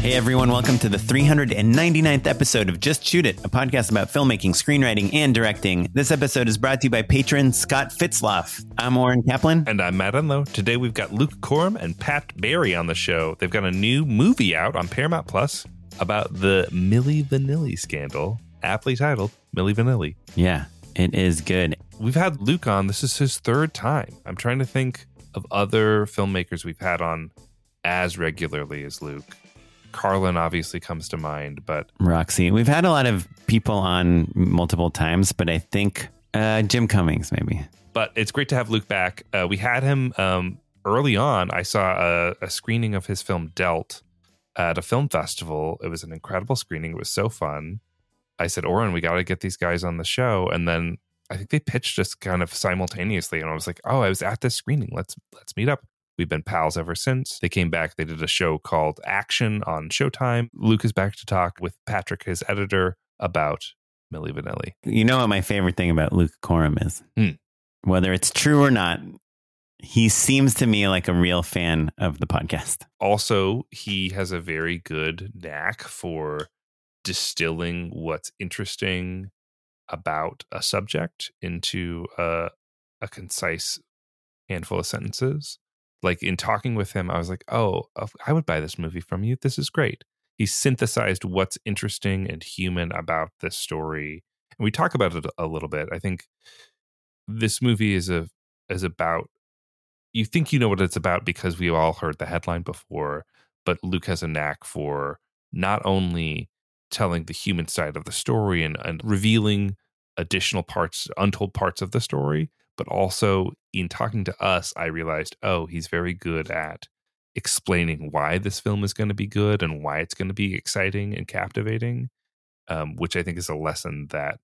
Hey everyone, welcome to the 399th episode of Just Shoot It, a podcast about filmmaking, screenwriting, and directing. This episode is brought to you by patron Scott Fitzloff. I'm Oren Kaplan. And I'm Matt Enlow. Today we've got Luke Korem and Pat Berry on the show. They've got a new movie out on Paramount Plus about the Milli Vanilli scandal, aptly titled Milli Vanilli. Yeah, it is good. We've had Luke on. This is his third time. I'm trying to think of other filmmakers we've had on as regularly as Luke. Carlin obviously comes to mind, but Roxy. We've had a lot of people on multiple times, but I think uh, Jim Cummings, maybe. But it's great to have Luke back. Uh, we had him um, early on. I saw a, a, screening of his film Dealt at a film festival. It was an incredible screening. It was so fun. I said, Oren, we got to get these guys on the show. And then I think they pitched us kind of simultaneously, and I was like, "Oh, I was at this screening. Let's let's meet up." We've been pals ever since. They came back. They did a show called Action on Showtime. Luke is back to talk with Patrick, his editor, about Milli Vanilli. You know what my favorite thing about Luke Korem is? Hmm. Whether it's true or not, he seems to me like a real fan of the podcast. Also, he has a very good knack for distilling what's interesting about a subject into a, a concise handful of sentences like in talking with him, I was like, oh, uh, I would buy this movie from you. This is great. He synthesized what's interesting and human about this story. And we talk about it a little bit. I think this movie is a is about you think you know what it's about because we've all heard the headline before, but Luke has a knack for not only telling the human side of the story and, and revealing additional parts, untold parts of the story, but also in talking to us, I realized, oh, he's very good at explaining why this film is going to be good and why it's going to be exciting and captivating, um, which I think is a lesson that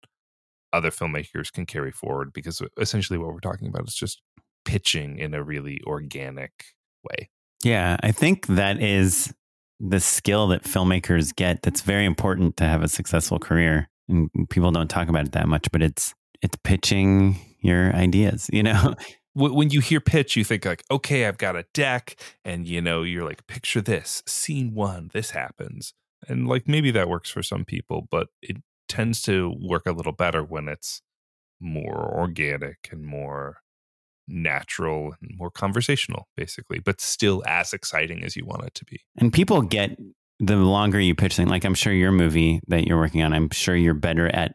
other filmmakers can carry forward because essentially what we're talking about is just pitching in a really organic way. Yeah, I think that is the skill that filmmakers get that's very important to have a successful career. And people don't talk about it that much, but it's it's pitching your ideas, you know? when you hear pitch, you think like, okay, I've got a deck, and you know, you're like, picture this, scene one, this happens, and like maybe that works for some people, but it tends to work a little better when it's more organic and more natural and more conversational, basically, but still as exciting as you want it to be. And people get the longer you pitch things, like I'm sure your movie that you're working on, I'm sure you're better at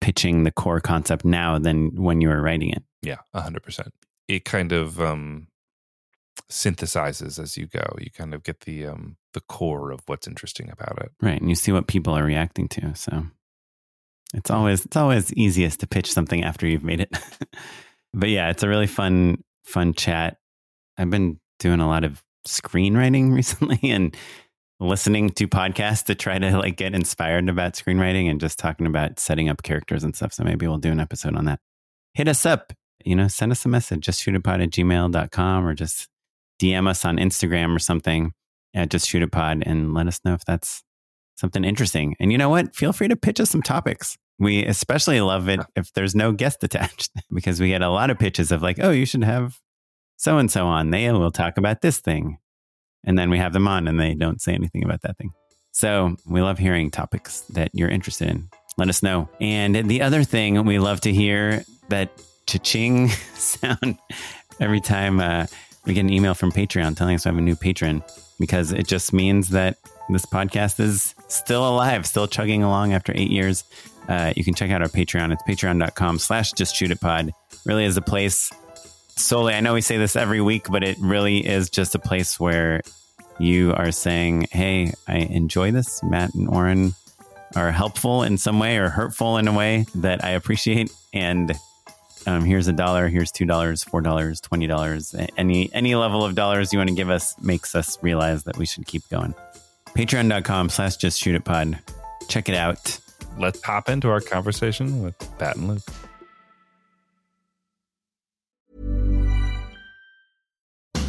pitching the core concept now than when you were writing it. Yeah, 100%. It kind of um, synthesizes as you go. You kind of get the um, the core of what's interesting about it. Right, and you see what people are reacting to. So it's always it's always easiest to pitch something after you've made it. but yeah, it's a really fun fun chat. I've been doing a lot of screenwriting recently and listening to podcasts to try to like get inspired about screenwriting and just talking about setting up characters and stuff. So maybe we'll do an episode on that. Hit us up, you know, send us a message, just shoot a pod at gmail.com or just DM us on Instagram or something at just shoot a pod and let us know if that's something interesting. And you know what? Feel free to pitch us some topics. We especially love it if there's no guest attached because we get a lot of pitches of like, oh, you should have so and so on. They will talk about this thing and then we have them on and they don't say anything about that thing. So we love hearing topics that you're interested in. Let us know. And the other thing we love to hear that cha-ching sound every time uh, we get an email from Patreon telling us we have a new patron because it just means that this podcast is still alive, still chugging along after eight years. Uh, you can check out our Patreon. It's patreon.com slash just shoot it pod. Really is a place solely. I know we say this every week, but it really is just a place where you are saying, Hey, I enjoy this. Matt and Oren are helpful in some way or hurtful in a way that I appreciate. And um, here's a dollar, here's two dollars, four dollars, twenty dollars. Any any level of dollars you want to give us makes us realize that we should keep going. Patreon.com slash just shoot it pod. Check it out. Let's hop into our conversation with Pat and Luke.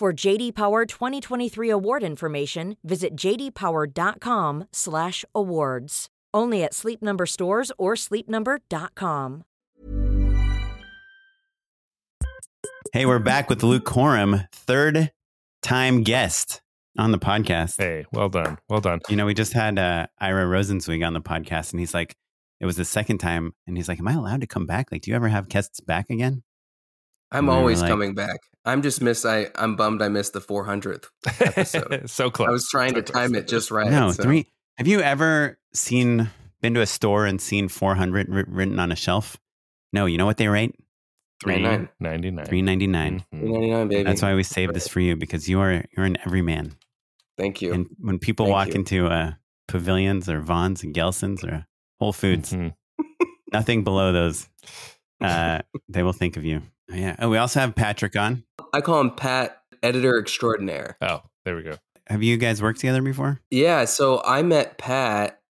For JD Power 2023 award information, visit jdpower.com/awards. Only at Sleep Number stores or sleepnumber.com. Hey, we're back with Luke Korem, third time guest on the podcast. Hey, well done. Well done. You know, we just had uh, Ira Rosenzweig on the podcast, and he's like, it was the second time, and he's like, "Am I allowed to come back? Like, do you ever have guests back again?" I'm always like- coming back. I'm just miss. I I'm bummed I missed the 400th episode. so close. I was trying So to close. time it just right. no, so- three. Have you ever seen, been to a store and seen 400 writ- written on a shelf? No, you know what they rate? Three 99. ninety nine. 399. Mhm. 399, baby. That's why we saved this for you because you are you're an everyman. Thank you. And when people Thank walk you. into uh, pavilions or Vons and Gelson's or Whole Foods, Mhm. nothing below those, uh, they will think of you. Oh, yeah. Oh, we also have Patrick on. I call him Pat, editor extraordinaire. Oh, there we go. Have you guys worked together before? Yeah, so I met Pat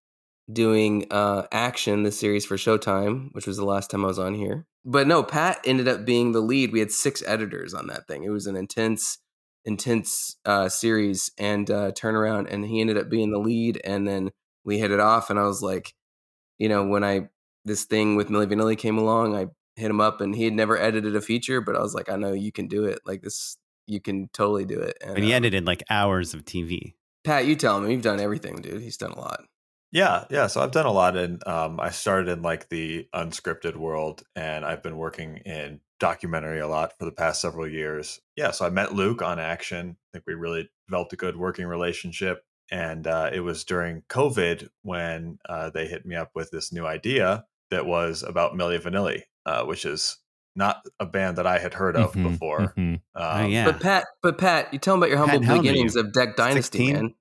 doing uh, Action, the series for Showtime, which was the last time I was on here. But no, Pat ended up being the lead. We had six editors on that thing. It was an intense, intense uh, series and uh, turnaround, and he ended up being the lead. And then we hit it off, and I was like, you know, when I this thing with Milli Vanilli came along, I hit him up, and he had never edited a feature, but I was like, I know you can do it. Like this, you can totally do it. And, But he um, edited like hours of TV. Pat, you tell him. You've done everything, dude. He's done a lot. Yeah, yeah. So I've done a lot and Um, I started in like the unscripted world, and I've been working in documentary a lot for the past several years. Yeah, so I met Luke on Action. I think we really developed a good working relationship, and uh, it was during COVID when uh, they hit me up with this new idea that was about Milli Vanilli, uh, which is not a band that I had heard of Mhm, before. mhm. Um, Oh, yeah. But Pat, but Pat, you tell them about your humble Pat, how old are beginnings you? of Duck Dynasty, 16? man.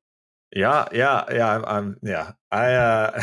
Yeah, yeah, yeah. I'm, I'm yeah. I uh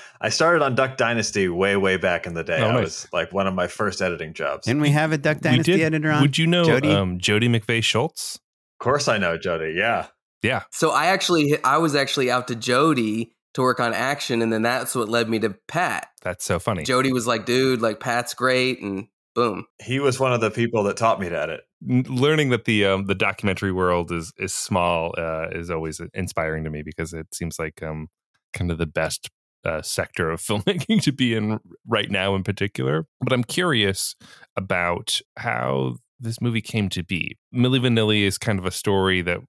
I started on Duck Dynasty way, way back in the day. Oh, I nice. was like one of my first editing jobs. Didn't we have a Duck Dynasty did. editor on? Would you know Jody? um, Jody McVeigh Schultz? of course, I know Jody. Yeah, Yeah. So I actually, I was actually out to Jody to work on action, and then that's what led me to Pat. That's so funny. Jody was like, "Dude, like Pat's great," and boom. he was one of the people that taught me to edit. Learning that the um, the documentary world is is small uh, is always inspiring to me because it seems like um, kind of the best uh, sector of filmmaking to be in right now in particular. But I'm curious about how this movie came to be. Milli Vanilli is kind of a story that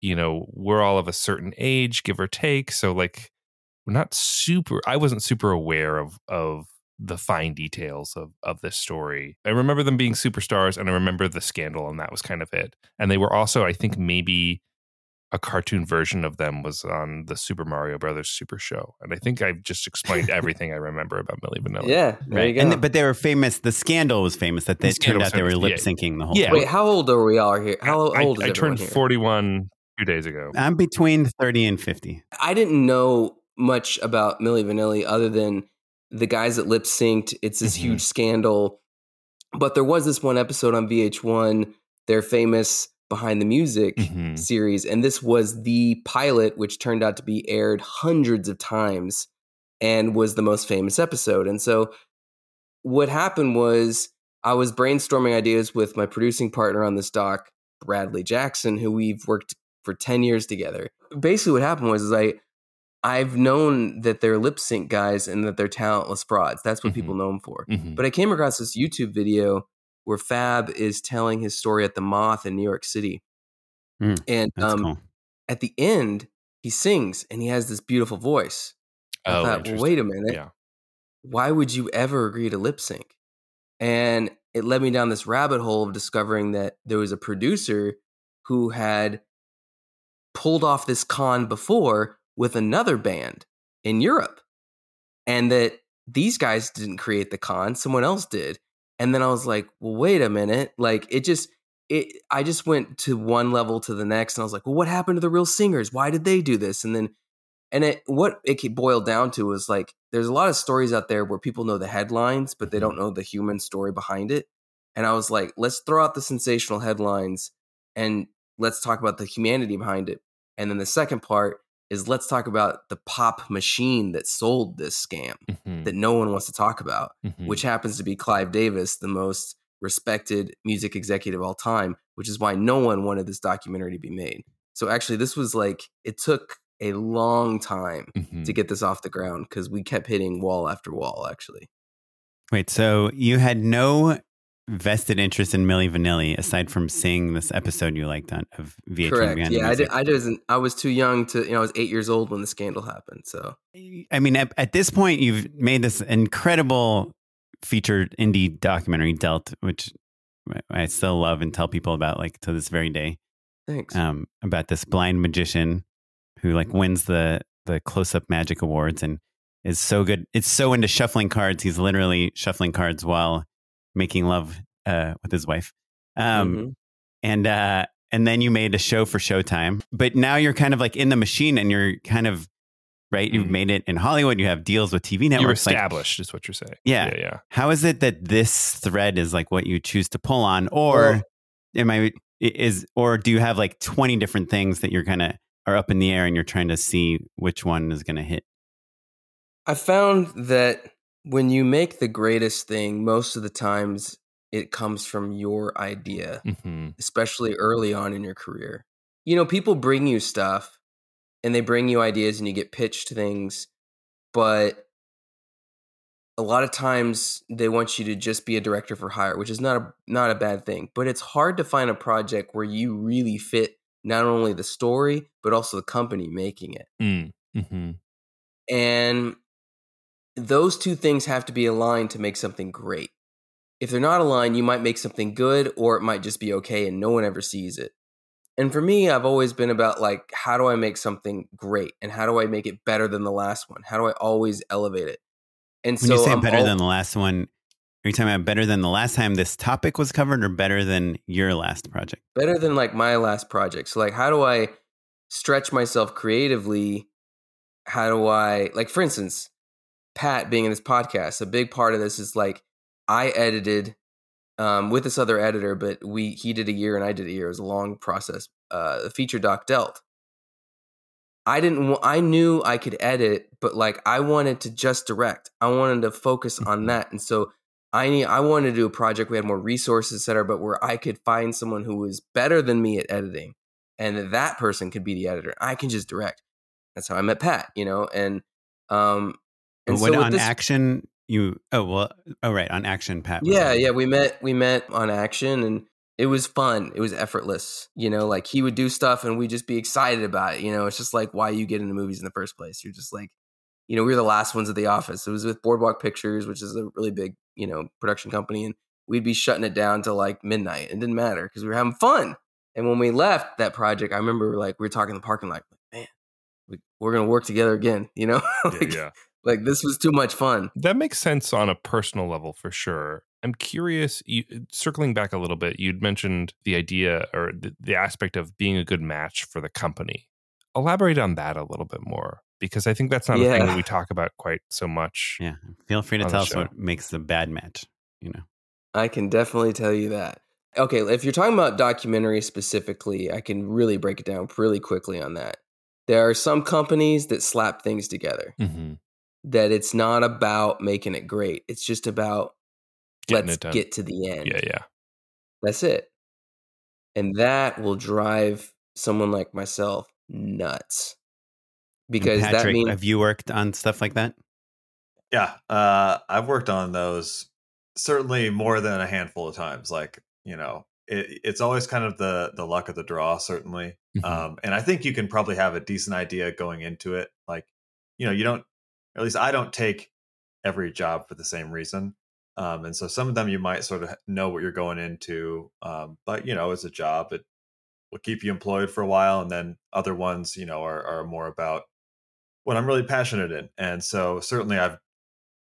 you know we're all of a certain age, give or take. So like we're not super. I wasn't super aware of of the fine details of of this story. I remember them being superstars, and I remember the scandal, and that was kind of it. And they were also, I think, maybe a cartoon version of them was on the Super Mario Brothers Super Show, and I think I've just explained everything I remember about Milli Vanilli. Yeah, there you Right. go. And th- but they were famous. The scandal was famous that they The turned was out they were famous, lip yeah. syncing the whole Yeah. time. Wait, how old are we all here? How I, old is I everyone turned 41 two days ago. I'm between 30 and 50. I didn't know much about Milli Vanilli other than the guys that lip synced. It's this Mhm. huge scandal. But there was this one episode on VH1, their famous Behind the Music Mhm. series. And this was the pilot, which turned out to be aired hundreds of times and was the most famous episode. And so what happened was I was brainstorming ideas with my producing partner on this doc, Bradley Jackson, who we've worked for 10 years together. Basically what happened was is I I've known that they're lip sync guys and that they're talentless frauds. That's what Mhm. people know them for. Mhm. But I came across this YouTube video where Fab is telling his story at the Moth in New York City. Mm, and um, cool. at the end, he sings and he has this beautiful voice. I Oh, thought, well, wait a minute. Yeah. Why would you ever agree to lip sync? And it led me down this rabbit hole of discovering that there was a producer who had pulled off this con before with another band in Europe. And that these guys didn't create the con, someone else did. And then I was like, well, wait a minute. Like it just it I just went to one level to the next and I was like, well, what happened to the real singers? Why did they do this? And then and it what it boiled down to was like there's a lot of stories out there where people know the headlines, but they don't mm-hmm. know the human story behind it. And I was like, let's throw out the sensational headlines and let's talk about the humanity behind it. And then the second part is let's talk about the pop machine that sold this scam Mhm. that no one wants to talk about, Mhm. which happens to be Clive Davis, the most respected music executive of all time, which is why no one wanted this documentary to be made. So actually, this was like, it took a long time Mhm. to get this off the ground because we kept hitting wall after wall, actually. Wait, so you had no vested interest in Milli Vanilli aside from seeing this episode you liked on of VH1 Correct. Yeah, I, did, I didn't. I was too young to. You know, I was eight years old when the scandal happened. So I mean, at, at this point, you've made this incredible featured indie documentary, Dealt, which I still love and tell people about, like to this very day, thanks. um, about this blind magician who like wins the the close up magic awards and is so good. It's so into shuffling cards. He's literally shuffling cards while making love uh, with his wife. Um, Mhm. and uh and then you made a show for Showtime. But now you're kind of like in the machine and you're kind of right, you've Mhm. made it in Hollywood, you have deals with TV You're networks. like, established, is what you're saying. Yeah. Yeah. Yeah. how is it that this thread is like what you choose to pull on or Well- am I is or do you have like 20 different things that you're kind of are up in the air and you're trying to see which one is going to hit? I found that when you make the greatest thing, most of the times it comes from your idea, hmm especially early on in your career. You know, people bring you stuff and they bring you ideas and you get pitched things, but a lot of times they want you to just be a director for hire, which is not a not a bad thing, but it's hard to find a project where you really fit not only the story but also the company making it. Mm. hmm And those two things have to be aligned to make something great. If they're not aligned, you might make something good or it might just be okay and no one ever sees it. And for me, I've always been about like, how do I make something great, and how do I make it better than the last one? How do I always elevate it? And When so you say I'm better al- than the last one, are you talking about better than the last time this topic was covered, or better than your last project? better than like my last project. So like how do I stretch myself creatively? How do I like for instance, Pat being in this podcast, a big part of this is like I edited um, with this other editor, but we he did a year and I did a year. It was a long process. Uh, the feature doc dealt. I didn't. I knew I could edit, but like I wanted to just direct. I wanted to focus on that, and so I need. I wanted to do a project. We had more resources, etc. but where I could find someone who was better than me at editing, and that person could be the editor. I can just direct. That's how I met Pat. You know, and um, But so what with on this- action you? Oh well. Oh right, on action, Pat. yeah on. yeah we met we met on action and it was fun it was effortless you know like he would do stuff and we'd just be excited about it you know it's just like why you get into movies in the first place you're just like you know we were the last ones at the office it was with boardwalk pictures which is a really big you know production company and we'd be shutting it down to like midnight it didn't matter because we were having fun and when we left that project i remember like we were talking in the parking lot like man we, we're gonna work together again you know like, yeah. Like this was too much fun That makes sense on a personal level for sure. I'm curious, you, circling back a little bit, you'd mentioned the idea or the, the aspect of being a good match for the company. Elaborate on that a little bit more because I think that's not a thing that we talk about quite so much. Yeah. Feel free to tell us show. what makes the bad match. You know. I can definitely tell you that. Okay, if you're talking about documentary specifically, I can really break it down really quickly on that. There are some companies that slap things together. Mm-hmm. That it's not about making it great. It's just about Getting let's get to the end. Yeah, yeah. That's it. And that will drive someone like myself nuts. And Because that Patrick, means have you worked on stuff like that? Yeah, uh, I've worked on those certainly more than a handful of times. Like you know, it, it's always kind of the the luck of the draw, certainly. Mhm. Um, and I think you can probably have a decent idea going into it. Like you know, you don't. At least I don't take every job for the same reason. Um, and so some of them you might sort of know what you're going into, um, but you know, it's a job. It will keep you employed for a while, and then other ones, you know, are, are more about what I'm really passionate in. And so certainly I've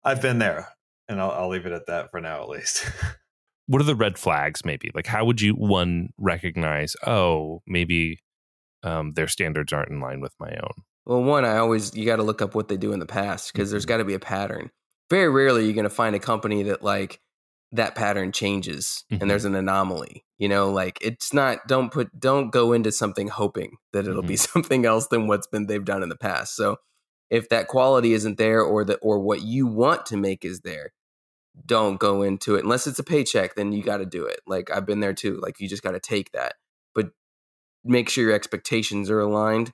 I've been there, and I'll, I'll leave it at that for now, at least. What are the red flags, maybe? Like, how would you, one, recognize, oh, maybe um, their standards aren't in line with my own? Well, one, I always you got to look up what they do in the past because there's got to be a pattern. Very rarely you're going to find a company that like that pattern changes Mhm. and there's an anomaly. You know, like it's not. Don't put. Don't go into something hoping that it'll be something else than what's been they've done in the past. So if that quality isn't there or that or what you want to make is there, don't go into it unless it's a paycheck. Then you got to do it. Like I've been there too. Like you just got to take that, but make sure your expectations are aligned.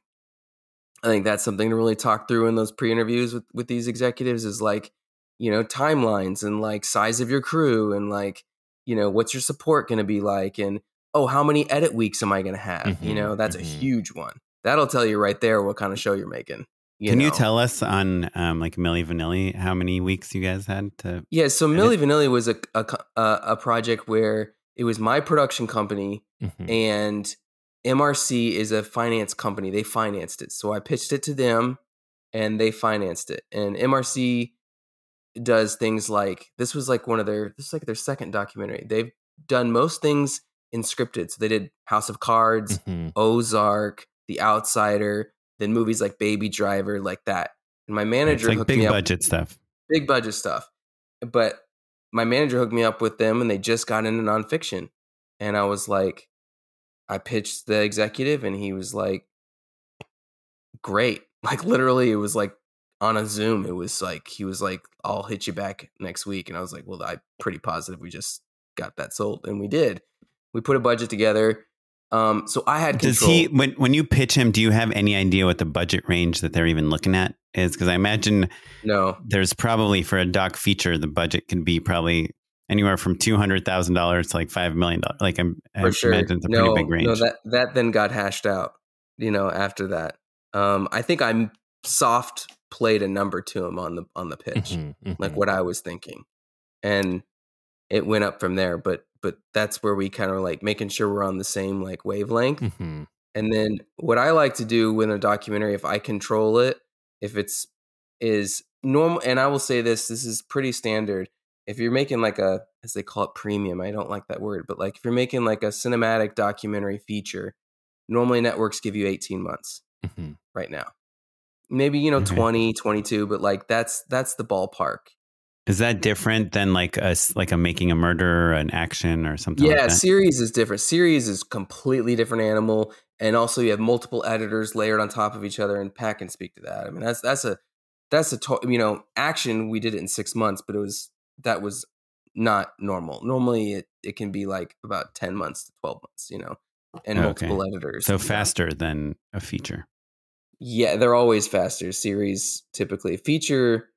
I think that's something to really talk through in those pre-interviews with with these executives is like, you know, timelines and like size of your crew and like, you know, what's your support going to be like and oh, how many edit weeks am I going to have? you Mhm, know, that's mhm. a huge one. That'll tell you right there what kind of show you're making. Can you tell us on um, like Milli Vanilli how many weeks you guys had to? Yeah, so edit? Milli Vanilli was a, a a project where it was my production company Mhm. and MRC is a finance company. They financed it. So I pitched it to them and they financed it. And MRC does things like this was like one of their this is like their second documentary. They've done most things in scripted. So they did House of Cards, Mhm. Ozark, The Outsider, then movies like Baby Driver, like that. And my It's manager like hooked big me up budget stuff. big budget stuff. But my manager hooked me up with them and they just got into nonfiction. And I was like, I pitched the executive and he was like, great. Like literally, it was like on a Zoom. It was like, he was like, I'll hit you back next week. And I was like, well, I'm pretty positive we just got that sold. And we did. We put a budget together. Um, so I had Does he when when you pitch him? Do you have any idea what the budget range that they're even looking at is? Because I imagine no, there's probably for a doc feature the budget can be probably anywhere from two hundred thousand dollars to like five million dollars. Like I'm, I sure. imagine it's a no, pretty big range. No, that that then got hashed out. You know, after that, um, I think I'm soft played a number to him on the on the pitch, Mhm. like Mhm. what I was thinking, and it went up from there. But but that's where we kind of like making sure we're on the same like wavelength. Mhm. And then what I like to do with a documentary, if I control it, if it's is normal, and I will say this, this is pretty standard. If you're making like a, as they call it, premium, I don't like that word, but like if you're making like a cinematic documentary feature, normally networks give you 18 months Mhm. right now. Maybe, you know, Okay. 20, 22, but like that's that's the ballpark. Is that different than like a like a making a murder, or an action, or something? Yeah, like that? series is different. Series is completely different animal, and also you have multiple editors layered on top of each other. And Pat can speak to that. I mean, that's that's a that's a to- you know action. We did it in six months, but it was that was not normal. Normally, it it can be like about ten months to twelve months. You know, and Okay. multiple editors. so you know. faster than a feature. Yeah, they're always faster. Series typically feature.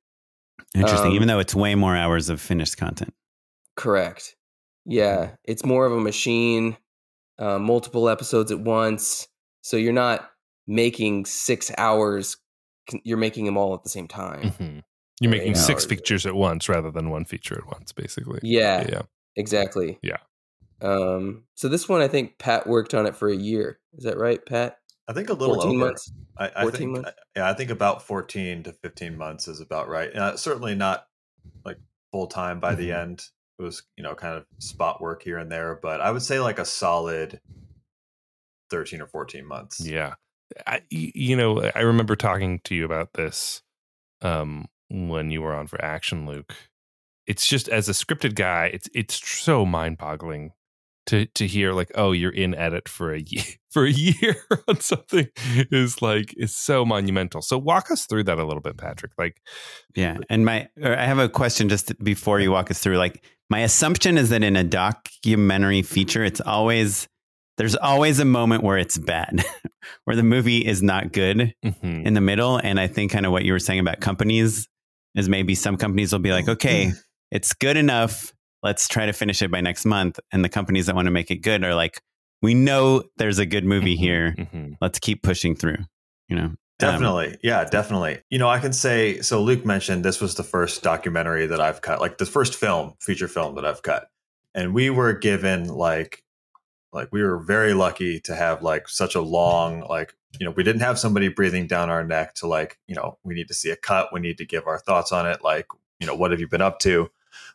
Interesting. Um, Even though it's way more hours of finished content. Correct. Yeah, it's more of a machine, uh, multiple episodes at once. So you're not making six hours; you're making them all at the same time. Mhm. You're making eight six features at once rather than one feature at once, basically. Yeah, Yeah. exactly. Yeah. Um, so this one, I think Pat worked on it for a year. Is that right, Pat? I think a little Fourteen over. months. I, I 14 think, months? yeah, I think about fourteen to fifteen months is about right. Uh, certainly not like full time by the Mhm. end. It was you know kind of spot work here and there, but I would say like a solid thirteen or fourteen months. Yeah. I, y- you know, I remember talking to you about this um, when you were on for Action, Luke. It's just as a scripted guy, it's it's so mind boggling to to hear like, oh, you're in edit for a year for a year on something is like is so monumental. So walk us through that a little bit, Patrick. Like, Yeah. And my, I have a question just before you walk us through. Like, my assumption is that in a documentary feature, it's always, there's always a moment where it's bad, where the movie is not good mhm, in the middle. And I think kind of what you were saying about companies is maybe some companies will be like, okay, it's good enough. Let's try to finish it by next month. And the companies that want to make it good are like, we know there's a good movie mhm, here. mhm. Let's keep pushing through, you know? Um, Definitely. yeah, definitely. You know, I can say so Luke mentioned this was the first documentary that I've cut, like the first film, feature film that I've cut. And we were given like like we were very lucky to have like such a long like you know, we didn't have somebody breathing down our neck to like, you know, we need to see a cut, we need to give our thoughts on it, like, you know, what have you been up to?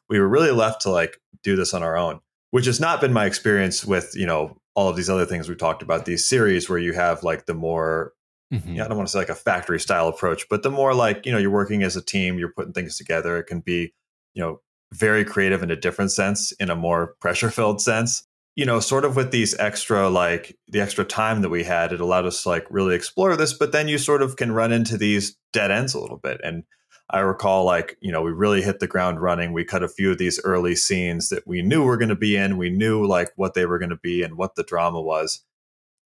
We were really left to like do this on our own, which has not been my experience with, you know, all of these other things we talked about, these series where you have like the more Mhm. yeah, I don't want to say like a factory style approach, but the more like, you know, you're working as a team, you're putting things together. It can be, you know, very creative in a different sense, in a more pressure filled sense. You know, sort of with these extra, like the extra time that we had, it allowed us to like really explore this, but then you sort of can run into these dead ends a little bit. And I recall like, you know, we really hit the ground running. We cut a few of these early scenes that we knew were going to be in. We knew like what they were going to be and what the drama was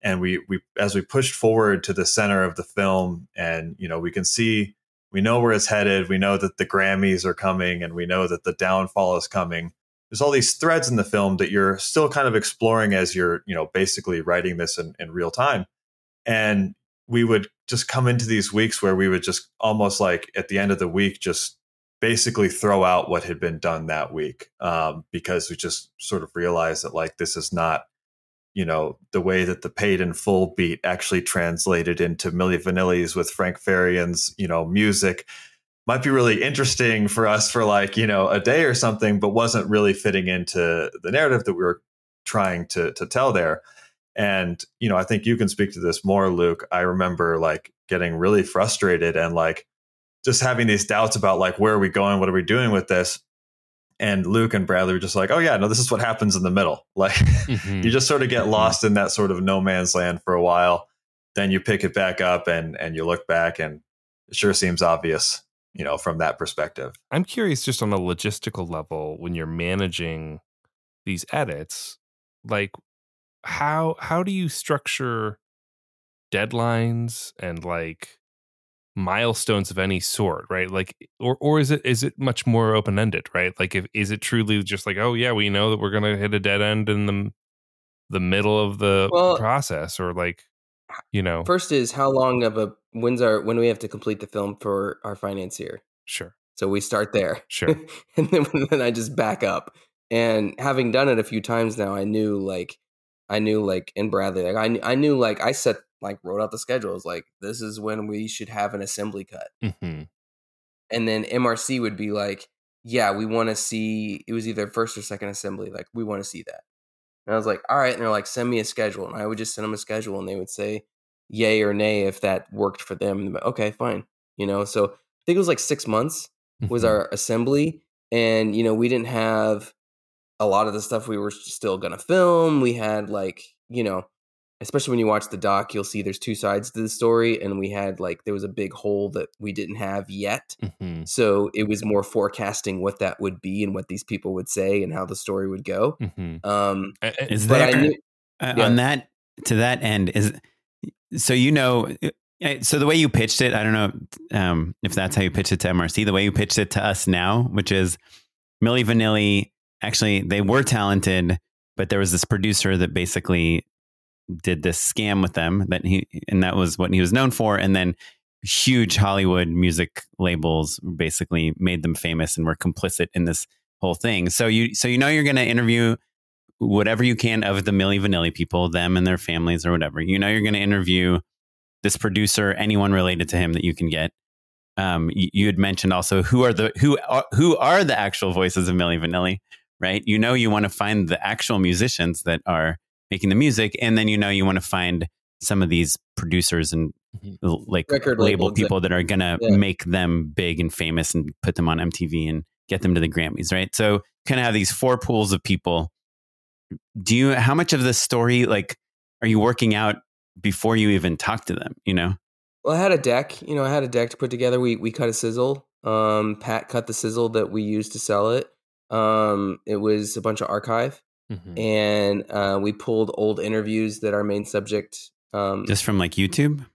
and we we as we pushed forward to the center of the film and you know we can see we know where it's headed we know that the grammys are coming and we know that the downfall is coming there's all these threads in the film that you're still kind of exploring as you're you know basically writing this in, in real time. And we would just come into these weeks where we would just almost like at the end of the week just basically throw out what had been done that week um, because we just sort of realized that like this is not you know the way that the paid in full beat actually translated into Milli Vanilli's with Frank Farian's you know music might be really interesting for us for like you know a day or something, but wasn't really fitting into the narrative that we were trying to to tell there. And you know, I think you can speak to this more, Luke. I remember like getting really frustrated and like just having these doubts about like where are we going, what are we doing with this. And Luke and Bradley were just like, "Oh yeah, no, this is what happens in the middle." Like Mhm. you just sort of get lost in that sort of no man's land for a while then you pick it back up and and you look back and it sure seems obvious you know from that perspective I'm curious just on a logistical level when you're managing these edits, like how how do you structure deadlines and like milestones of any sort, right? Like or or is it is it much more open ended, right? Like if is it truly just like, oh yeah, we know that we're gonna hit a dead end in the the middle of the Well- process or like you know First is how long of a when's our when do we have to complete the film for our financier? sure So we start there. Sure. and then then I just back up And having done it a few times now, I knew like I knew like in Bradley, like I knew, I knew like I set like wrote out the schedules like this is when we should have an assembly cut. Mm-hmm. And then MRC would be like, yeah, we want to see it was either first or second assembly, like we want to see that. And I was like, all right, and they're like, send me a schedule. And I would just send them a schedule and they would say yay or nay if that worked for them. And okay, fine. You know, so I think it was like six months was Mm-hmm. our assembly. And, you know, we didn't have a lot of the stuff we were still going to film. We had like, you know, especially when you watch the doc, you'll see there's two sides to the story. And we had like, there was a big hole that we didn't have yet. Mm-hmm. So it was more forecasting what that would be and what these people would say and how the story would go. Mm-hmm. Um, Is but there knew, uh, yeah. on that to that end is so you know uh, so the way you pitched it i don't know um, if that's how you pitched it to mrc the way you pitched it to us now which is milli vanilli actually they were talented but there was this producer that basically did this scam with them that he and that was what he was known for and then huge hollywood music labels basically made them famous and were complicit in this whole thing so you so you know you're going to interview whatever you can of the Milli Vanilli people, them and their families or whatever. You know, you're going to interview this producer, anyone related to him that you can get. Um, you, you had mentioned also who are the who are, who are the actual voices of Milli Vanilli, right? You know, you want to find the actual musicians that are making the music, and then you know you want to find some of these producers and Mhm. like Record label people that are going to Yeah. make them big and famous and put them on MTV and get them to the Grammys, right? So kind of have these four pools of people do you how much of the story like are you working out before you even talk to them you know Well, I had a deck. You know, I had a deck to put together. We we cut a sizzle. Um, Pat cut the sizzle that we used to sell it. Um, it was a bunch of archive, Mm-hmm. and uh, we pulled old interviews that our main subject. Um, just from like youtube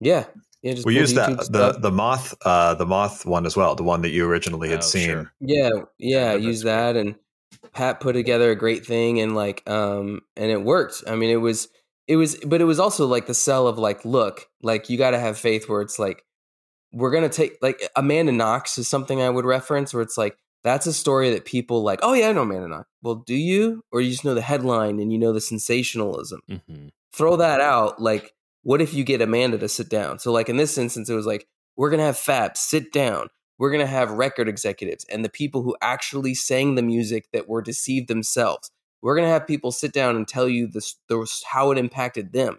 yeah, yeah. Just we used YouTube the stuff. the moth uh the moth one as well, the one that you originally had Oh, seen. sure. Yeah, yeah, that's use that and Pat put together a great thing and like um and it worked. I mean it was it was but it was also like the sell of like look, like you got to have faith where it's like we're going to take like Amanda Knox is something I would reference where it's like that's a story that people like, "Oh yeah, I know Man Amanda Knox." Well, do you or you just know the headline and you know the sensationalism? Mm-hmm. throw that out like what if you get amanda to sit down so like in this instance it was like we're gonna have fab sit down we're gonna have record executives and the people who actually sang the music that were deceived themselves we're gonna have people sit down and tell you this, this how it impacted them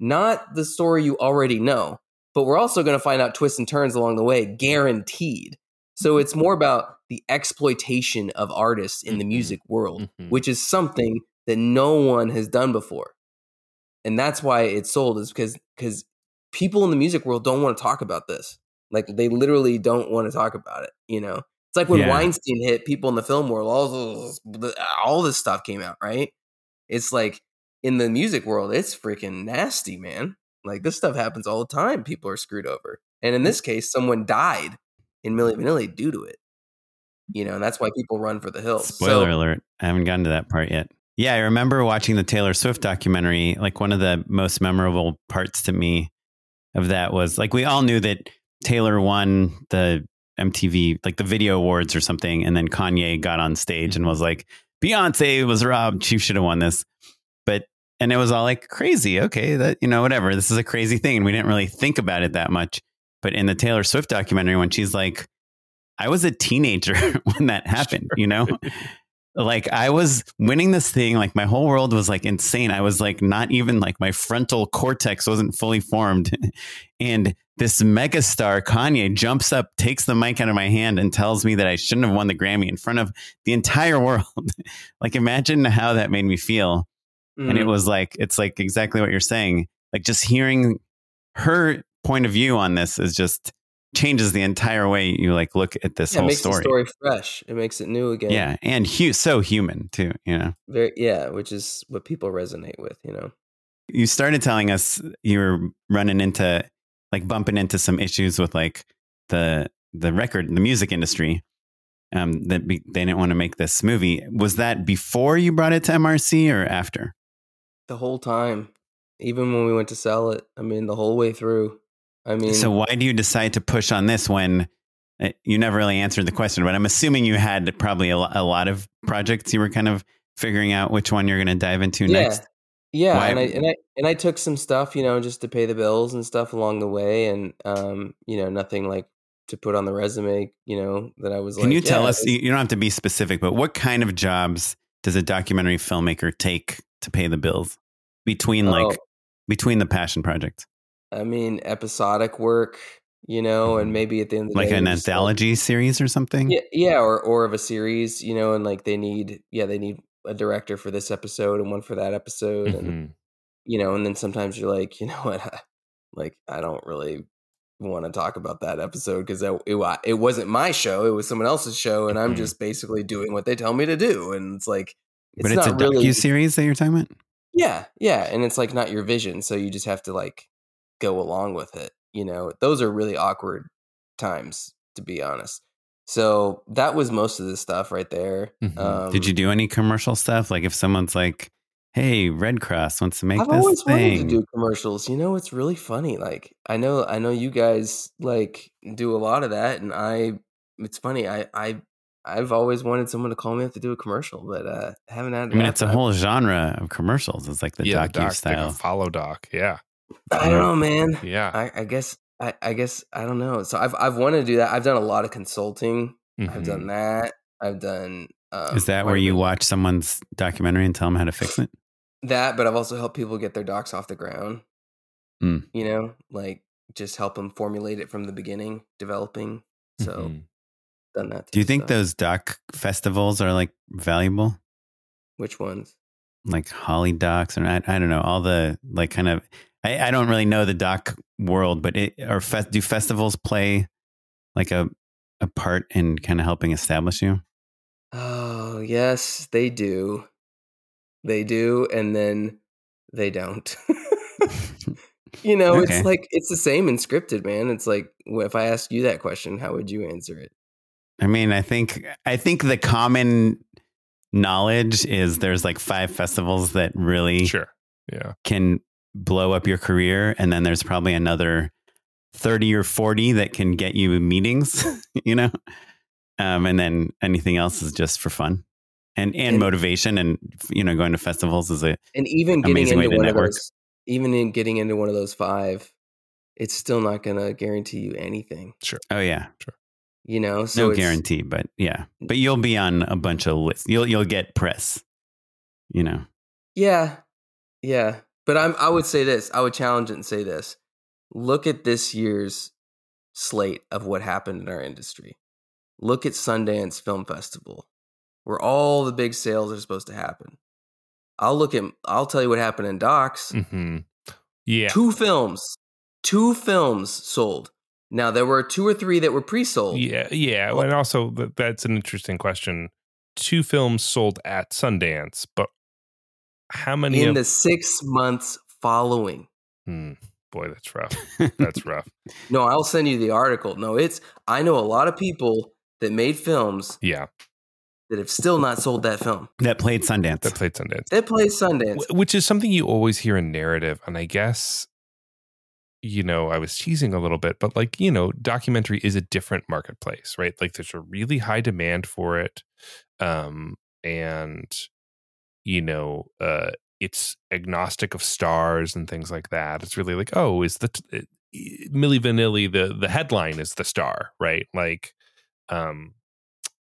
not the story you already know but we're also gonna find out twists and turns along the way guaranteed so it's more about the exploitation of artists in the Mhm. music world Mhm. which is something that no one has done before and that's why it's sold is because because people in the music world don't want to talk about this like they literally don't want to talk about it you know it's like when Yeah. weinstein hit people in the film world all this, all this stuff came out right it's like in the music world it's freaking nasty man like this stuff happens all the time people are screwed over and in this case someone died in Milli Vanilli due to it you know and that's why people run for the hills. Spoiler So- alert i haven't gotten to that part yet. Yeah i remember watching the taylor swift documentary like one of the most memorable parts to me of that was like we all knew that taylor won the mtv like the video awards or something and then kanye got on stage and was like beyonce was robbed she should have won this. But and it was all like crazy okay that you know whatever this is a crazy thing and we didn't really think about it that much but in the taylor swift documentary when she's like i was a teenager when that happened you know? Like i was winning this thing like my whole world was like insane. I was like not even like my frontal cortex wasn't fully formed. And this megastar kanye jumps up takes the mic out of my hand and tells me that i shouldn't have won the grammy in front of the entire world. Like imagine how that made me feel. And it Mhm. was like it's like exactly what you're saying. Like just hearing her point of view on this is just changes the entire way you like look at this yeah, it whole makes story. the story. fresh. It makes it new again. Yeah and hu- so human too you know? Very yeah which is what people resonate with you know? You started telling us you were running into like bumping into some issues with like the the record the music industry um that be, they didn't want to make this movie. Was that before you brought it to mrc or after? The whole time. Even when we went to sell it i mean the whole way through i mean so why do you decide to push on this when Uh, You never really answered the question, but I'm assuming you had probably a, a lot of projects you were kind of figuring out which one you're going to dive into Yeah. next. Yeah, Why- and I and I and I took some stuff, you know, just to pay the bills and stuff along the way, and um, you know, nothing like to put on the resume, you know, that I was. Can like, you tell yeah, us? You you don't have to be specific, but what kind of jobs does a documentary filmmaker take to pay the bills between like Oh. between the passion projects? I mean, episodic work, you know, and maybe at the end of the Like day, an just, like- anthology series or something? Yeah, yeah, or or of a series, you know, and like they need, yeah, they need a director for this episode and one for that episode, and Mhm. you know, and then sometimes you're like, you know what, like I don't really want to talk about that episode because it, it it wasn't my show, it was someone else's show, and I'm Mhm. just basically doing what they tell me to do, and it's like, it's but it's a really, docu series that you're talking about. yeah, yeah, and it's like not your vision, so you just have to like go along with it. You know, those are really awkward times, to be honest. So that was most of the stuff right there. Mhm. Um, Did you do any commercial stuff? Like if someone's like, "Hey, Red Cross wants to make I've this always thing," wanted to do commercials. You know, it's really funny. Like I know, I know you guys like do a lot of that, and I. It's funny. I I I've always wanted someone to call me up to do a commercial, but uh haven't had. I mean, it's a whole genre of commercials. It's like the yeah, docu doc, like style. a follow doc. Yeah, I don't know, man. yeah. I, I guess I, I guess I don't know. So I've I've wanted to do that. I've done a lot of consulting. I've Mhm. done that. I've done. Um, Is that where you watch someone's documentary and tell them how to fix it? that? But I've also helped people get their docs off the ground. Mm. You know, like just help them formulate it from the beginning, developing. So Mhm. done that. Do you think stuff. those doc festivals are like valuable? Which ones? Like Hot Docs, or I, I don't know, all the like kind of. I, I don't really know the doc world, but it or fe- do festivals play like a a part in kind of helping establish you? Oh yes, they do. They do, and then they don't. you know, Okay. it's like it's the same in scripted, man. It's like if I ask you that question, how would you answer it? I mean, I think I think the common knowledge is there's like five festivals that really Sure. Yeah. can blow up your career, and then there's probably another thirty or forty that can get you meetings. you know, um, and then anything else is just for fun and and, And- motivation, and you know, going to festivals is a And even getting Amazing way into to one network. of those, even in getting into one of those five, it's still not going to guarantee you anything. Sure. Oh yeah, Sure. You know, so no it's- guarantee, but yeah, but you'll be on a bunch of lists. You'll you'll get press. You know, Yeah, yeah. But I'm. I would say this. I would challenge it and say this. Look at this year's slate of what happened in our industry. Look at Sundance Film Festival, where all the big sales are supposed to happen. I'll look at. I'll tell you what happened in Docs. hmm Yeah. Two films, two films sold. Now there were two or three that were pre-sold. Yeah, yeah, and also that's an interesting question. Two films sold at Sundance, but how many in of the six months following. Hmm, boy, that's rough. That's rough. No, I'll send you the article. No, it's I know a lot of people that made films Yeah, that have still not sold that film. that played Sundance. that played Sundance, That plays Sundance. Which is something you always hear in narrative, and I guess you know I was teasing a little bit, but like you know, documentary is a different marketplace, right? Like there's a really high demand for it, um, and you know, uh, it's agnostic of stars and things like that. It's really like, oh, is the t- Milli Vanilli the the headline is the star, right? Like, um,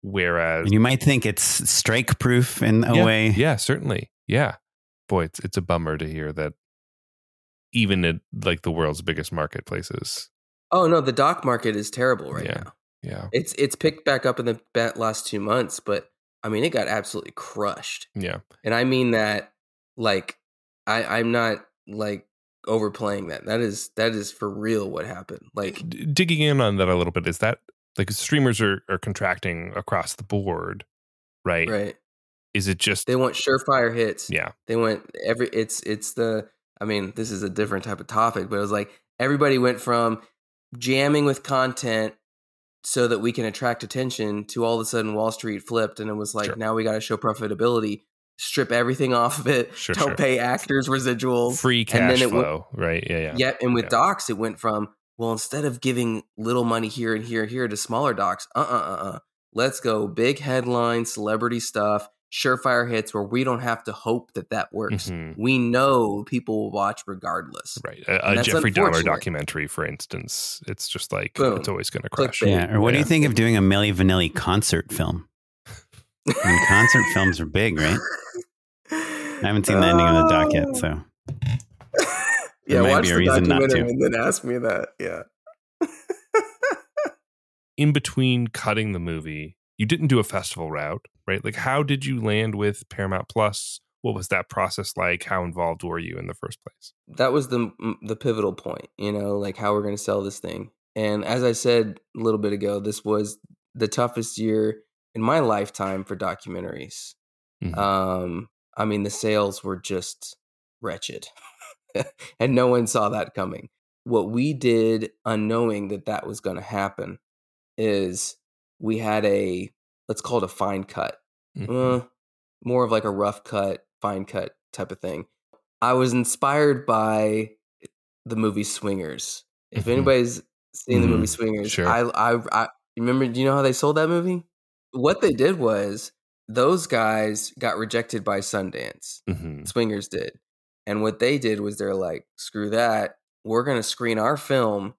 whereas And you might think it's strike proof in a yeah, way. yeah, certainly, yeah. Boy, it's it's a bummer to hear that even at like the world's biggest marketplaces, Oh no, the doc market is terrible right Yeah. now. yeah, It's it's picked back up in the last two months, but I mean it got absolutely crushed. yeah, And I mean that like I I'm not like overplaying that. That is that is for real what happened. Eh, like D- digging in on that a little bit is that like streamers are are contracting across the board, right? right. Is it just They want surefire hits. yeah, They want every it's it's the I mean, this is a different type of topic, but it was like everybody went from jamming with content so that we can attract attention to all of a sudden Wall Street flipped and it was like Sure. now we got to show profitability, strip everything off of it, Sure, don't sure. pay actors residuals. free and then cash it went- flow, right? Yeah, yeah, Yep, and with Yeah. docs it went from well, instead of giving little money here and here and here to smaller docs, uh uh uh uh, let's go big headline, celebrity stuff, surefire hits where we don't have to hope that that works. Mhm. We know people will watch regardless. Right. A, a Jeffrey Dahmer documentary, for instance, it's just like Boom. it's always going to crash. Yeah. Or what do you think of doing a Milli Vanilli concert film? I mean, concert films are big, right? I haven't seen the ending of the doc yet, so yeah, might watch be a the reason not documentary to. and then ask me that. Yeah. In between cutting the movie, you didn't do a festival route, right? Like, how did you land with Paramount Plus? What was that process like? How involved were you in the first place? that was the the pivotal point, you know, like how we're going to sell this thing. And as I said a little bit ago, this was the toughest year in my lifetime for documentaries. Mhm. Um, I mean, the sales were just wretched, and no one saw that coming. What we did, unknowing that that was going to happen, is we had a let's call it a fine cut Mhm. uh, more of like a rough cut, fine cut type of thing. I was inspired by the movie Swingers. If Mhm. anybody's seen the movie Mhm. Swingers, Sure. I, I, I remember. Do you know how they sold that movie? What they did was those guys got rejected by Sundance. Mhm. Swingers did, and what they did was they're like, "Screw that! We're gonna screen our film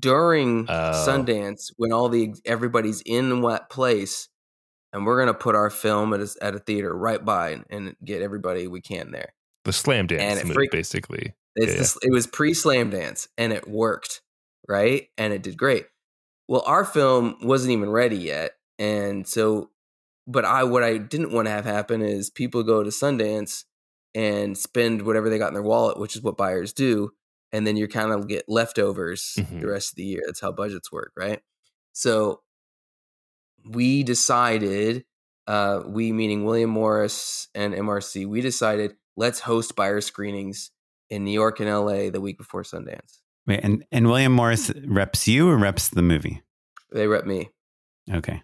during Oh. Sundance when all the everybody's in that place." And we're gonna put our film at a, at a theater right by and, and get everybody we can there. The slam And dance it move, freaked- basically. It's Yeah, this, it was pre Slamdance and it worked, right? And it did great. Well, our film wasn't even ready yet, and so, but I what I didn't want to have happen is people go to Sundance and spend whatever they got in their wallet, which is what buyers do, and then you kind of get leftovers Mhm. the rest of the year. That's how budgets work, right? So we decided, uh, we meaning William Morris and MRC, we decided let's host buyer screenings in New York and LA the week before Sundance. wait, and and William Morris reps you or reps the movie? They rep me. Okay.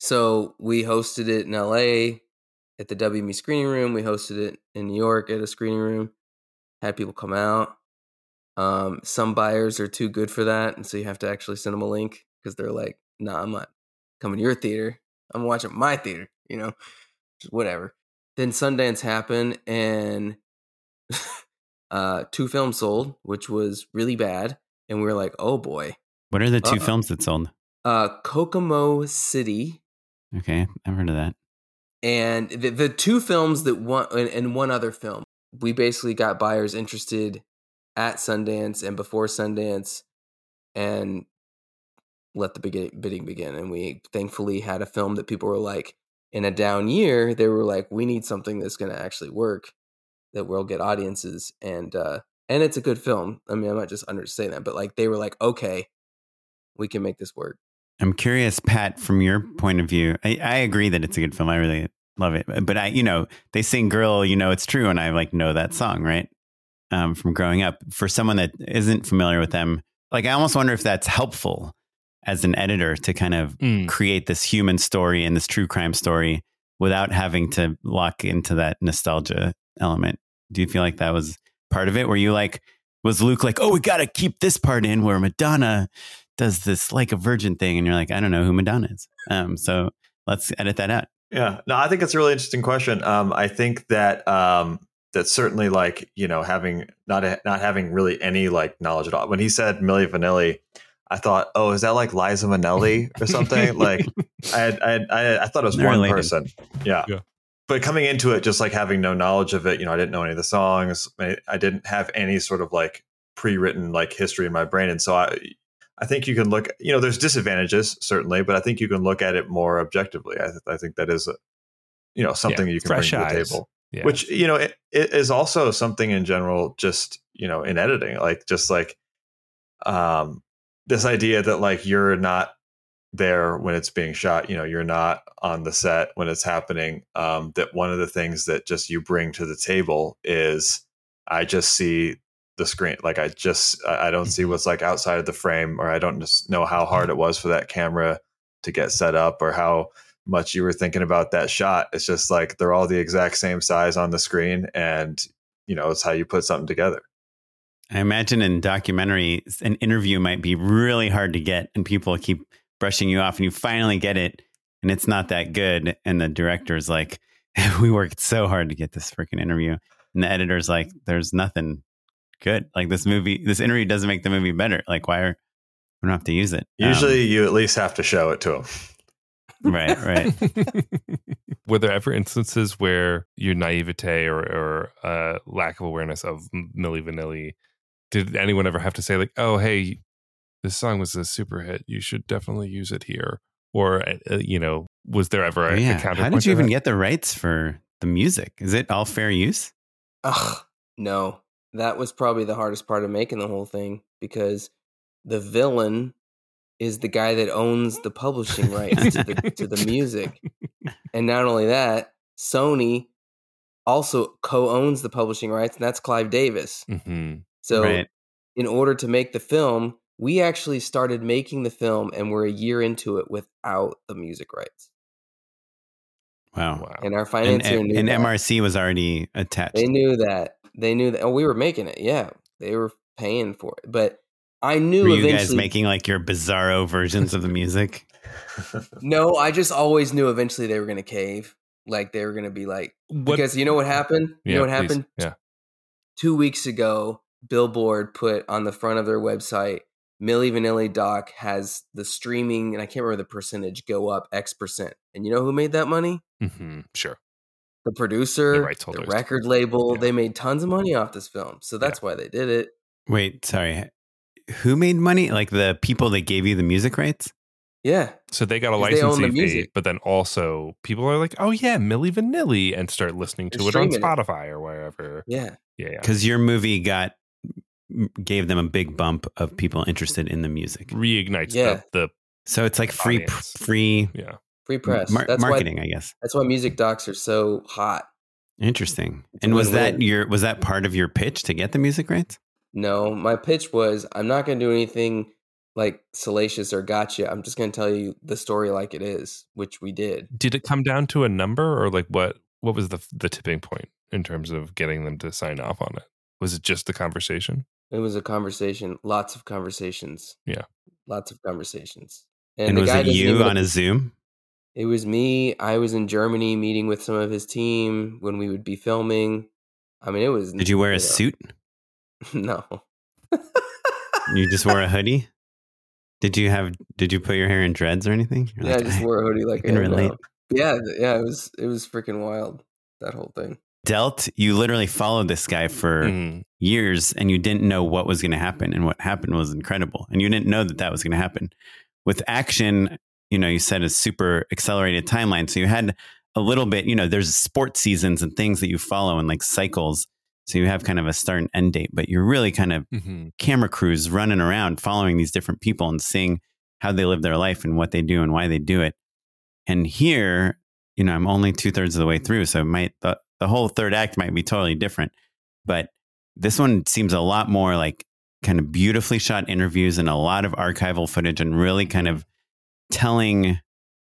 So we hosted it in LA at the WME screening room. We hosted it in New York at a screening room. Had people come out. Um, some buyers are too good for that, and so you have to actually send them a link because they're like, "Nah, I'm not coming to your theater. I'm watching my theater." You know, just whatever. Then Sundance happened, and uh, two films sold, which was really bad, and we were like, "Oh boy." What are the 2 Uh-uh. films that sold? Uh, Kokomo City Okay, I've heard of that. and the, the two films that one and, and one other film we basically got buyers interested at sundance and before sundance and let the bidding begin and we thankfully had a film that people were like in a down year they were like we need something that's going to actually work that will get audiences and uh and it's a good film i mean i'm not just understaying that but like they were like okay we can make this work I'm curious, Pat, from your point of view. I, I agree that it's a good film. I really love it. But I, you know, they sing "Girl, you know it's true," and I like know that song, right? Um, from growing up. For someone that isn't familiar with them, like I almost wonder if that's helpful as an editor to kind of Mm. create this human story and this true crime story without having to lock into that nostalgia element. Do you feel like that was part of it? Were you like, was Luke like, oh, we got to keep this part in where Madonna does this like a virgin thing, and you're like, I don't know who Madonna is. Um, so let's edit that out. Yeah, no, I think it's a really interesting question. Um, I think that um, that certainly like you know having not not having really any like knowledge at all. When he said Milli Vanilli, I thought, oh, is that like Liza Minnelli or something? like I, had, I, had, I had- I thought it was They're one related. person. Yeah. Yeah. But coming into it, just like having no knowledge of it, you know, I didn't know any of the songs. I, I didn't have any sort of like pre-written like history in my brain, and so I, I think you can look. You know, there's disadvantages certainly, but I think you can look at it more objectively. I, th- I think that is, a, you know, something Yeah, you can bring fresh to the table Yeah. which you know it, it is also something in general just you know in editing like just like um this idea that like you're not there when it's being shot you know you're not on the set when it's happening um that one of the things that just you bring to the table is i just see the screen like i just i I don't see what's like outside of the frame or i don't just know how hard it was for that camera to get set up or how much you were thinking about that shot. It's just like they're all the exact same size on the screen, and you know it's how you put something together. I imagine in documentary, an interview might be really hard to get, and people keep brushing you off, and you finally get it, and it's not that good. And the director's like, "We worked so hard to get this freaking interview," and the editor's like, "There's nothing good. Like this movie, this interview doesn't make the movie better. Like why are we don't have to use it? Usually, um, you at least have to show it to them." right, right. Were there ever instances where your naivete or, or uh, lack of awareness of Milli Vanilli did anyone ever have to say like, "Oh, hey, this song was a super hit. You should definitely use it here," or uh, uh you know, was there ever a, yeah. a How did you even get the rights for the music? Is it all fair use? Ugh, no. That was probably the hardest part of making the whole thing because the villain is the guy that owns the publishing rights to the to the music. And not only that, Sony also co-owns the publishing rights, and that's Clive Davis. Mm-hmm. So, right. in order to make the film, we actually started making the film, and we're a year into it without the music rights. Wow! wow. And our financier and, and, and MRC was already attached. They knew that. They knew that. Oh, we were making it. Yeah, they were paying for it, but I knew. Were you guys making like your bizarro versions of the music? no, I just always knew eventually they were going to cave. Like they were going to be like what? because you know what happened. You know what please. happened. Yeah. Two weeks ago, Billboard put on the front of their website, Milli Vanilli Doc has the streaming, and I can't remember the percentage, go up X percent. And you know who made that money? Mm-hmm, sure. The producer, the, the record label, yeah. they made tons of money off this film. So that's yeah. why they did it. Wait, sorry. Who made money? Like the people that gave you the music rights? Yeah. So they got a licensing fee, but then also people are like, "Oh yeah, Milli Vanilli," and start listening to it on Spotify it. or wherever. Yeah, yeah, Because your movie got gave them a big bump of people interested in the music. Reignites yeah. the, the so it's like free audience. free yeah free press. Mar- that's marketing, why, I guess. That's why music docs are so hot. Interesting. It's and was that your was that part of your pitch to get the music rights? No, my pitch was I'm not going to do anything like salacious or gotcha. I'm just going to tell you the story like it is, which we did. Did it come down to a number or like what what was the the tipping point in terms of getting them to sign off on it? Was it just the conversation? It was a conversation, lots of conversations. Yeah. Lots of conversations. And, and was it you on a Zoom? It was me. I was in Germany meeting with some of his team when we would be filming. I mean, it was. Did you wear a know, suit? No. you just wore a hoodie? Did you have did you put your hair in dreads or anything? You're yeah, like, I just wore a hoodie like I can relate. Yeah, yeah, it was it was freaking wild that whole thing. Dealt, you literally followed this guy for mm. Years and you didn't know what was going to happen and what happened was incredible and you didn't know that that was going to happen. With action, you know, you said a super accelerated timeline so you had a little bit, you know, there's sports seasons and things that you follow and like cycles so you have kind of a start and end date, but you're really kind of mm-hmm. camera crews running around following these different people and seeing how they live their life and what they do and why they do it. And here, you know, I'm only two thirds of the way through. So might the, the whole third act might be totally different. But this one seems a lot more like kind of beautifully shot interviews and a lot of archival footage and really kind of telling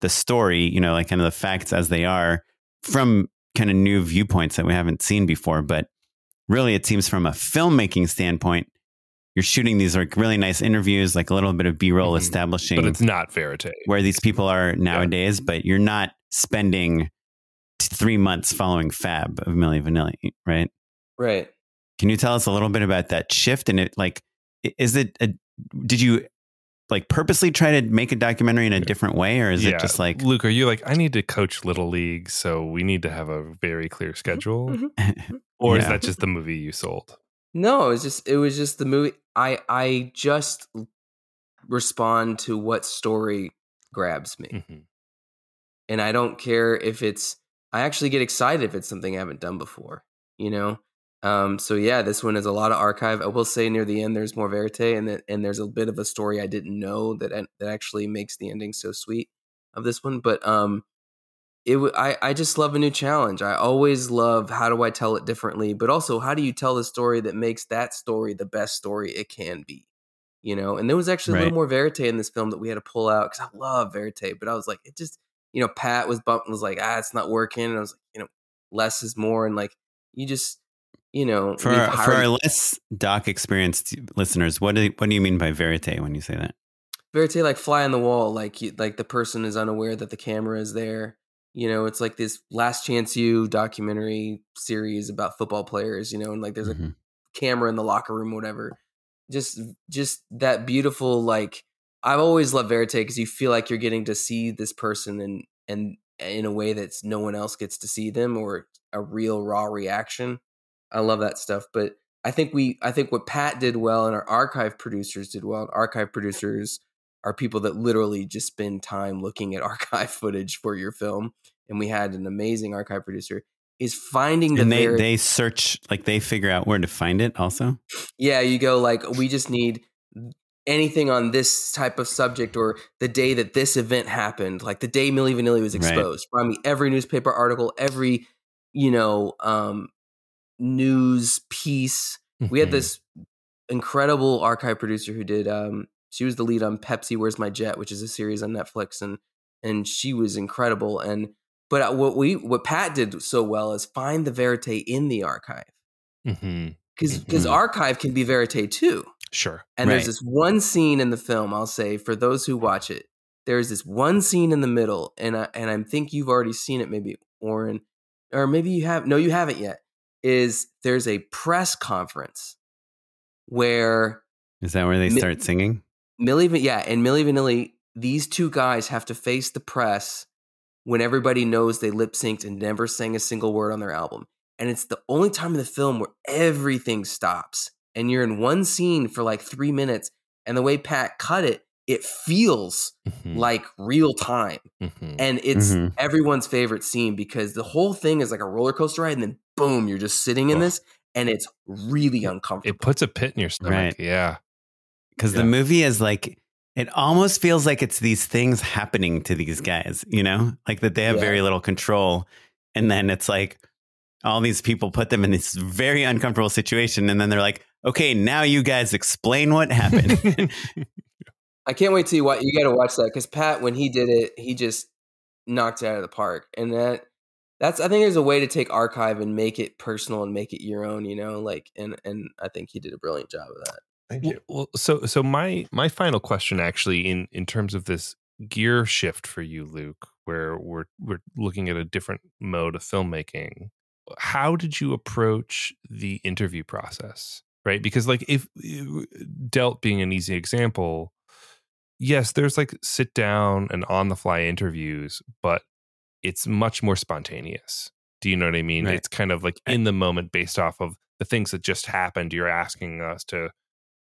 the story, you know, like kind of the facts as they are from kind of new viewpoints that we haven't seen before. But really, it seems from a filmmaking standpoint, you're shooting these like really nice interviews, like a little bit of B roll mm-hmm. establishing. But it's not verite. Where these people are nowadays, yeah. but you're not spending three months following Fab of Milli Vanilli, right? Right. Can you tell us a little bit about that shift? And it like, is it, a, did you like purposely try to make a documentary in a different way or is yeah. it just like luke are you like i need to coach little league so we need to have a very clear schedule mm-hmm. or yeah. is that just the movie you sold no it was just it was just the movie i i just respond to what story grabs me mm-hmm. and i don't care if it's i actually get excited if it's something i haven't done before you know um, so yeah, this one is a lot of archive. I will say near the end there's more verite, and that, and there's a bit of a story I didn't know that that actually makes the ending so sweet of this one. But um, it I I just love a new challenge. I always love how do I tell it differently, but also how do you tell the story that makes that story the best story it can be. You know, and there was actually right. a little more verite in this film that we had to pull out because I love verite, but I was like, it just, you know, Pat was bumping, was like, ah, it's not working, and I was like, you know, less is more, and like, you just you know, For our, for our less doc experienced listeners, what do you, what do you mean by verite when you say that? Verite like fly on the wall, like you, like the person is unaware that the camera is there. You know, it's like this Last Chance U documentary series about football players. You know, and like there's Mhm. a camera in the locker room, whatever. Just just that beautiful like I've always loved Verite because you feel like you're getting to see this person and and in a way that's no one else gets to see them or a real raw reaction. I love that stuff, but I think we I think what Pat did well and our archive producers did well. And archive producers are people that literally just spend time looking at archive footage for your film. And we had an amazing archive producer. Is finding the And they, they search, like they figure out where to find it also? yeah, you go like we just need anything on this type of subject or the day that this event happened, like the day Milli Vanilli was Right. exposed. Find me every newspaper article, every you know um, news piece. We had Mhm. this incredible archive producer who did. Um, she was the lead on Pepsi Where's My Jet, which is a series on Netflix, and and she was incredible. And but what we what Pat did so well is find the verite in the archive Mhm. because because Mhm. archive can be verite too. Sure. And there's this one scene in the film, I'll say, for those who watch it, there's this one scene in the middle, and I and I think you've already seen it, maybe Oren, or maybe you have. No, you haven't yet. Is there's a press conference where Is that where they Mi- start singing? Milli, yeah, and Milli Vanilli, these two guys have to face the press when everybody knows they lip synced and never sang a single word on their album. And it's the only time in the film where everything stops and you're in one scene for like three minutes. And the way Pat cut it, it feels Mhm. like real time. Mhm. And it's Mhm. everyone's favorite scene because the whole thing is like a roller coaster ride. And then boom, you're just sitting in Ugh. this and it's really uncomfortable. it puts a pit in your stomach. Right. Yeah. Because Yeah. the movie is like, it almost feels like it's these things happening to these guys, you know, like that they have Yeah. very little control. And then it's like all these people put them in this very uncomfortable situation. And then they're like, okay, now you guys explain what happened. I can't wait to you watch. You got to watch that because Pat, when he did it, he just knocked it out of the park. And that that's I think there's a way to take archive and make it personal and make it your own. You know, like and and I think he did a brilliant job of that. Thank you. well, so so my my final question actually in in terms of this gear shift for you, Luke, where we're we're looking at a different mode of filmmaking. How did you approach the interview process? Right, because like if uh, Dealt being an easy example, yes, there's like sit down and on the fly interviews, but it's much more spontaneous. Do you know what I mean? Right. It's kind of like in the moment based off of the things that just happened. You're asking us to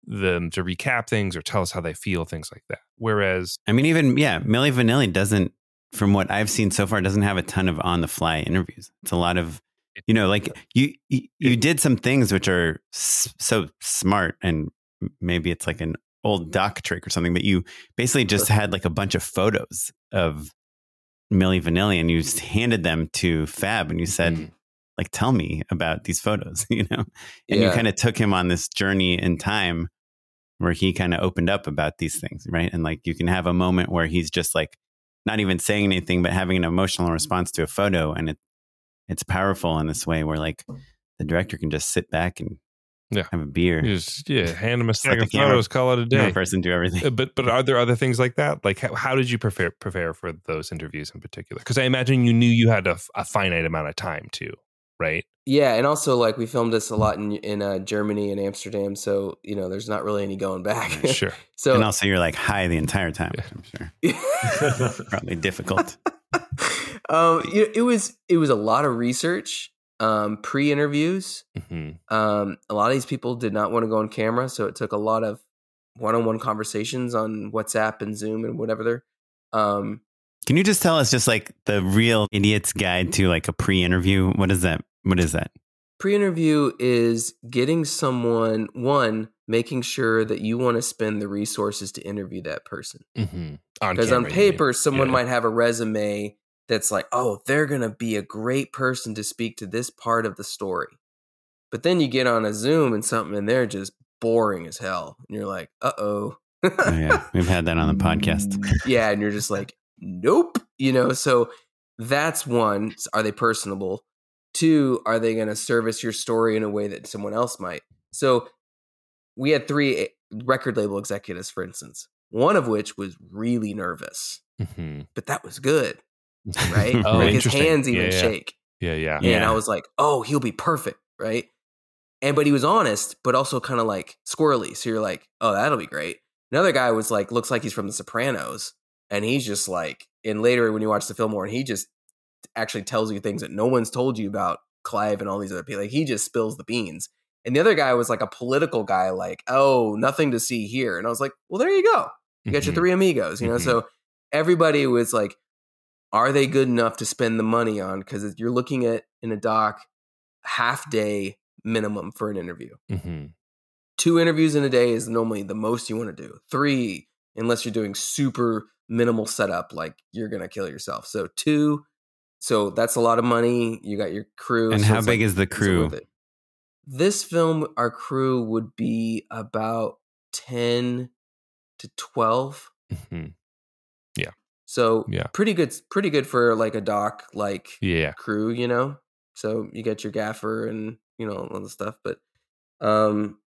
them to recap things or tell us how they feel, things like that. Whereas, I mean, even, yeah, Milli Vanilli doesn't, from what I've seen so far, doesn't have a ton of on the fly interviews. It's a lot of, you know, like you, you, you did some things which are s- so smart and maybe it's like an old doc trick or something, but you basically just had like a bunch of photos of Milli Vanilli and you handed them to Fab and you said, Mhm. like, tell me about these photos, you know? And you kind of took him on this journey in time where he kind of opened up about these things, right? And like you can have a moment where he's just like not even saying anything, but having an emotional response to a photo. And it, it's powerful in this way where like the director can just sit back and Yeah. have a beer. you just yeah, hand them a stack of photos, call it a Have day. a person do everything. Uh, But but are there other things like that? Like how, how did you prepare prepare for those interviews in particular? Because I imagine you knew you had a, a, finite amount of time too, right? Yeah, and also like we filmed this a lot in in uh, Germany and Amsterdam, so you know there's not really any going back. Sure. so and also you're like high the entire time, Yeah. I'm sure. Probably difficult. um, you know, it was it was a lot of research, um, pre-interviews. hmm Um, a lot of these people did not want to go on camera, so it took a lot of one-on-one conversations on WhatsApp and Zoom and whatever. Um, Can you just tell us just like the real idiot's guide to like a pre-interview? What is that? What is that? pre-interview is getting someone one making sure that you want to spend the resources to interview that person. On Because on camera, you mean. paper, someone Yeah. might have a resume that's like, oh, they're going to be a great person to speak to this part of the story. But then you get on a Zoom and something, and they're just boring as hell. And you're like, uh oh. Yeah, we've had that on the podcast. yeah. And you're just like, nope. You know, so that's one. Are they personable? Two, are they going to service your story in a way that someone else might? So we had three eh, record label executives, for instance, one of which was really nervous, Mm-hmm. but that was good, right? Oh, like his hands even yeah. shake. Yeah, yeah. And Yeah. I was like, oh, he'll be perfect, right? And but he was honest, but also kind of like squirrely. So you're like, oh, that'll be great. Another guy was like, looks like he's from The Sopranos, and he's just like, and later when you watch the film more, and he just actually tells you things that no one's told you about Clive and all these other people. Like he just spills the beans. And the other guy was like a political guy, like, oh, nothing to see here. And I was like, well, there you go. You got your Mhm. three amigos, you know? Mhm. So everybody was like, are they good enough to spend the money on? Because you're looking at in a doc, half day minimum for an interview. Mhm. Two interviews in a day is normally the most you want to do. Three, unless you're doing super minimal setup, like you're gonna kill yourself. So two, so that's a lot of money. You got your crew. And so how big like, is the crew? This film, our crew would be about ten to twelve. Mhm. So Yeah. pretty good, pretty good for like a doc like Yeah. crew, you know. So you get your gaffer and you know all the stuff, but um,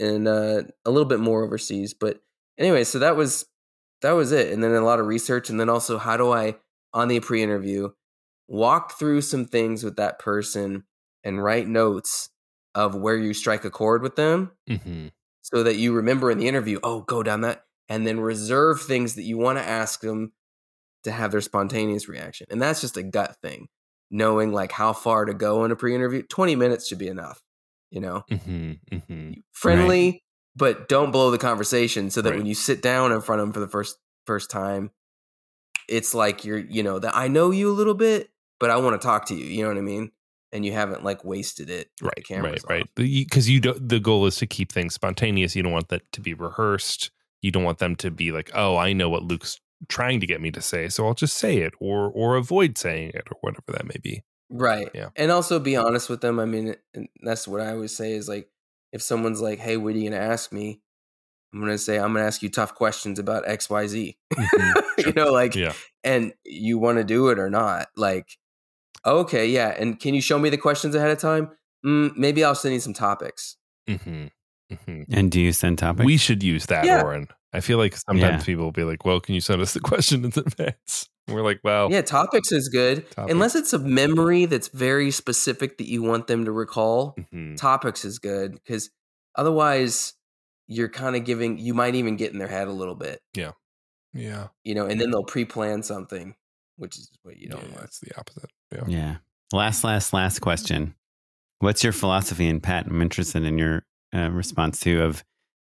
and uh, a little bit more overseas. But anyway, so that was that was it, and then a lot of research, and then also how do I on the pre-interview walk through some things with that person and write notes of where you strike a chord with them hmm so that you remember in the interview, oh, go down that, and then reserve things that you want to ask them to have their spontaneous reaction. And that's just a gut thing, knowing like how far to go in a pre interview. 20 minutes should be enough, you know, hmm hmm friendly, but don't blow the conversation so that Right. when you sit down in front of them for the first first time, it's like you're, you know, that I know you a little bit, but I want to talk to you. You know what I mean? And you haven't like wasted it. with the Right, right, right. Because you, don't. The goal is to keep things spontaneous. You don't want that to be rehearsed. You don't want them to be like, "Oh, I know what Luke's trying to get me to say, so I'll just say it," or or avoid saying it, or whatever that may be. Right. Yeah. And also be honest with them. I mean, that's what I always say is like, if someone's like, hey, what are you going to ask me? I'm going to say, I'm going to ask you tough questions about X, Y, Z. Mhm. you know, like, Yeah. and you want to do it or not. Like, okay, yeah. And can you show me the questions ahead of time? Mm, maybe I'll send you some topics. hmm hmm And do you send topics? We should use that, Yeah. Oren. I feel like sometimes Yeah. people will be like, "Well, can you send us the question in advance?" And we're like, "Well, Yeah, topics is good. Topics. Unless it's a memory that's very specific that you want them to recall. mhm. topics is good because otherwise you're kind of giving you might even get in their head a little bit Yeah, yeah, you know and then they'll pre-plan something which is what you don't yeah, want it's the opposite. Yeah. Yeah. Last, last, last question. What's your philosophy? And Pat, I'm interested in your uh, response to of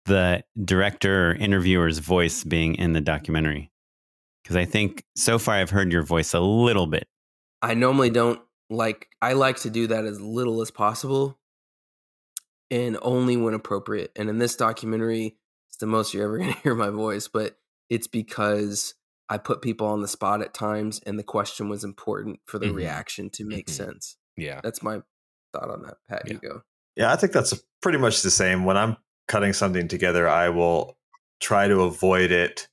the director or interviewer's voice being in the documentary. Because I think so far I've heard your voice a little bit. i normally don't like i like to do that as little as possible and only when appropriate and in this documentary it's the most you're ever going to hear my voice but it's because i put people on the spot at times and the question was important for the Mhm. reaction to make Mhm. sense Yeah. that's my thought on that pat you go Yeah, I think that's pretty much the same. When I'm cutting something together, I will try to avoid it.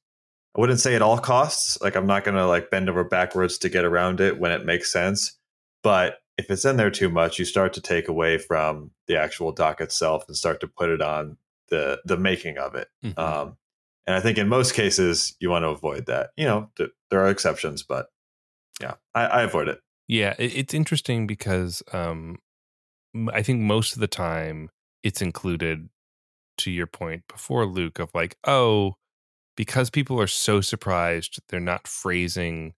I wouldn't say at all costs. Like I'm not going to like bend over backwards to get around it when it makes sense. But if it's in there too much, you start to take away from the actual doc itself and start to put it on the the making of it. Mhm. Um, and I think in most cases you want to avoid that. You know, th- there are exceptions, but yeah, I, I avoid it. Yeah, it, it's interesting because um, I think most of the time it's included. To your point before, Luke, of like, oh, because people are so surprised, they're not phrasing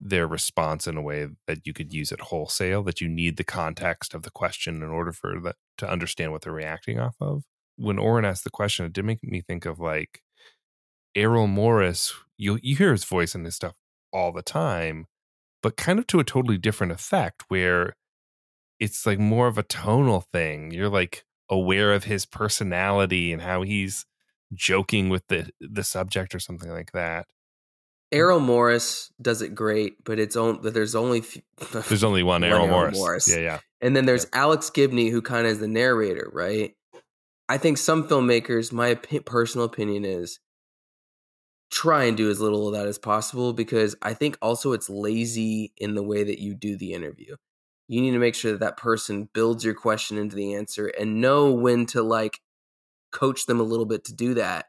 their response in a way that you could use it wholesale. That you need the context of the question in order for that to understand what they're reacting off of. When Oren asked the question, it did make me think of like Errol Morris. You you hear his voice in this stuff all the time, but kind of to a totally different effect where it's like more of a tonal thing. You're like aware of his personality and how he's joking with the the subject or something like that. Errol Morris does it great, but it's on. But there's only There's only one Errol Errol Morris. Morris. Yeah, yeah. and then there's Alex Gibney who kind of is the narrator, right? I think some filmmakers, my opi- personal opinion is, try and do as little of that as possible because I think also it's lazy in the way that you do the interview. You need to make sure that that person builds your question into the answer and know when to like coach them a little bit to do that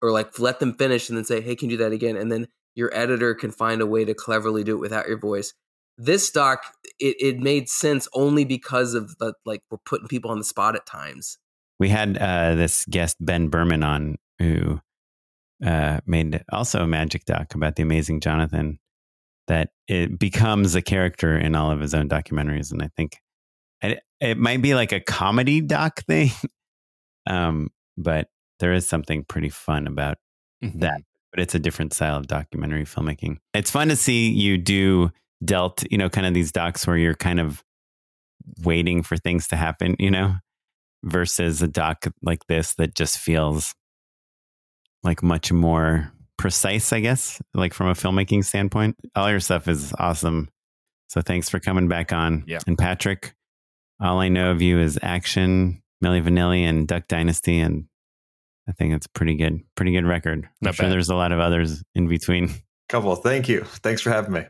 or like let them finish and then say hey can you do that again? And then your editor can find a way to cleverly do it without your voice. This doc it, it made sense only because of the like we're putting people on the spot at times. We had uh, this guest Ben Berman on who uh, made also a magic doc about the amazing Johnathan that it becomes a character in all of his own documentaries, and I think it, it might be like a comedy doc thing, um, but there is something pretty fun about Mm-hmm. that. But it's a different style of documentary filmmaking. It's fun to see you do dealt, you know, kind of these docs where you're kind of waiting for things to happen, you know, versus a doc like this that just feels like much more precise, I guess, like from a filmmaking standpoint. All your stuff is awesome. So thanks for coming back on. Yeah. And Patrick, all I know of you is action, Milli Vanilli, and Duck Dynasty, and I think it's pretty good, pretty good record. I'm sure bad. there's a lot of others in between. Couple. Thank you. Thanks for having me.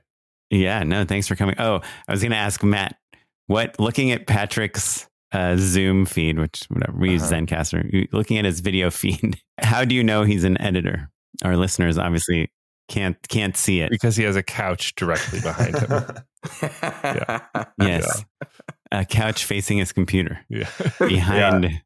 Yeah, no, thanks for coming. Oh, I was going to ask Matt, what looking at Patrick's uh, Zoom feed, which whatever we use Uh-huh. Zencastr, you- looking at his video feed, how do you know he's an editor? Our listeners obviously can't can't see it. because he has a couch directly behind him. yeah. Yes, a couch facing his computer yeah. behind the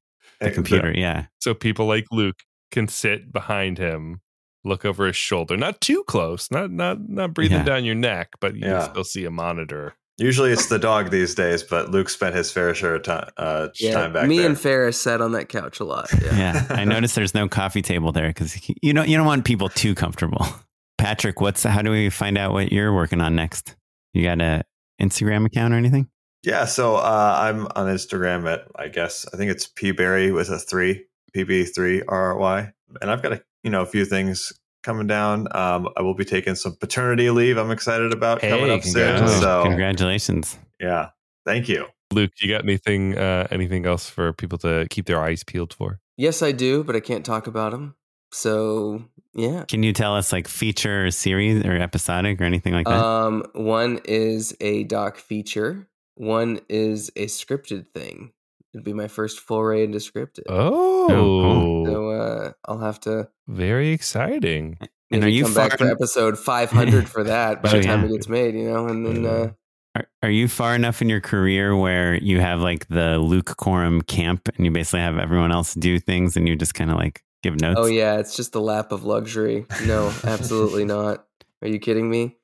And computer. Yeah, So people like Luke can sit behind him, look over his shoulder, not too close, not not not breathing Yeah. down your neck, but you Yeah. can still see a monitor. Usually it's the dog these days, but Luke spent his fair share of time, uh, yeah time back me there. and ferris sat on that couch a lot yeah, yeah. I noticed there's no coffee table there because you don't you don't want people too comfortable. Patrick, what's how do we find out what you're working on next? You got a Instagram account or anything? Yeah, so uh, I'm on Instagram at I guess I think it's pberry with a three pb three r r y, and I've got a you know a few things coming down. Um, I will be taking some paternity leave. I'm excited about coming Hey, up soon. congratulations. So Congratulations. yeah, thank you. Luke, you got anything uh, anything else for people to keep their eyes peeled for? yes i do but i can't talk about them so yeah Can you tell us like feature or series or episodic or anything like that? Um, one is a doc feature. One is a scripted thing. It'd be my first foray into scripted. Oh. So uh, I'll have to very exciting. and are you come far back for episode 500 for that by Oh, the time yeah. it gets made, you know, and then uh, are, are you far enough in your career where you have like the Luke Korem camp and you basically have everyone else do things and you just kind of like give notes? oh yeah, it's just the lap of luxury. No, absolutely not. Are you kidding me?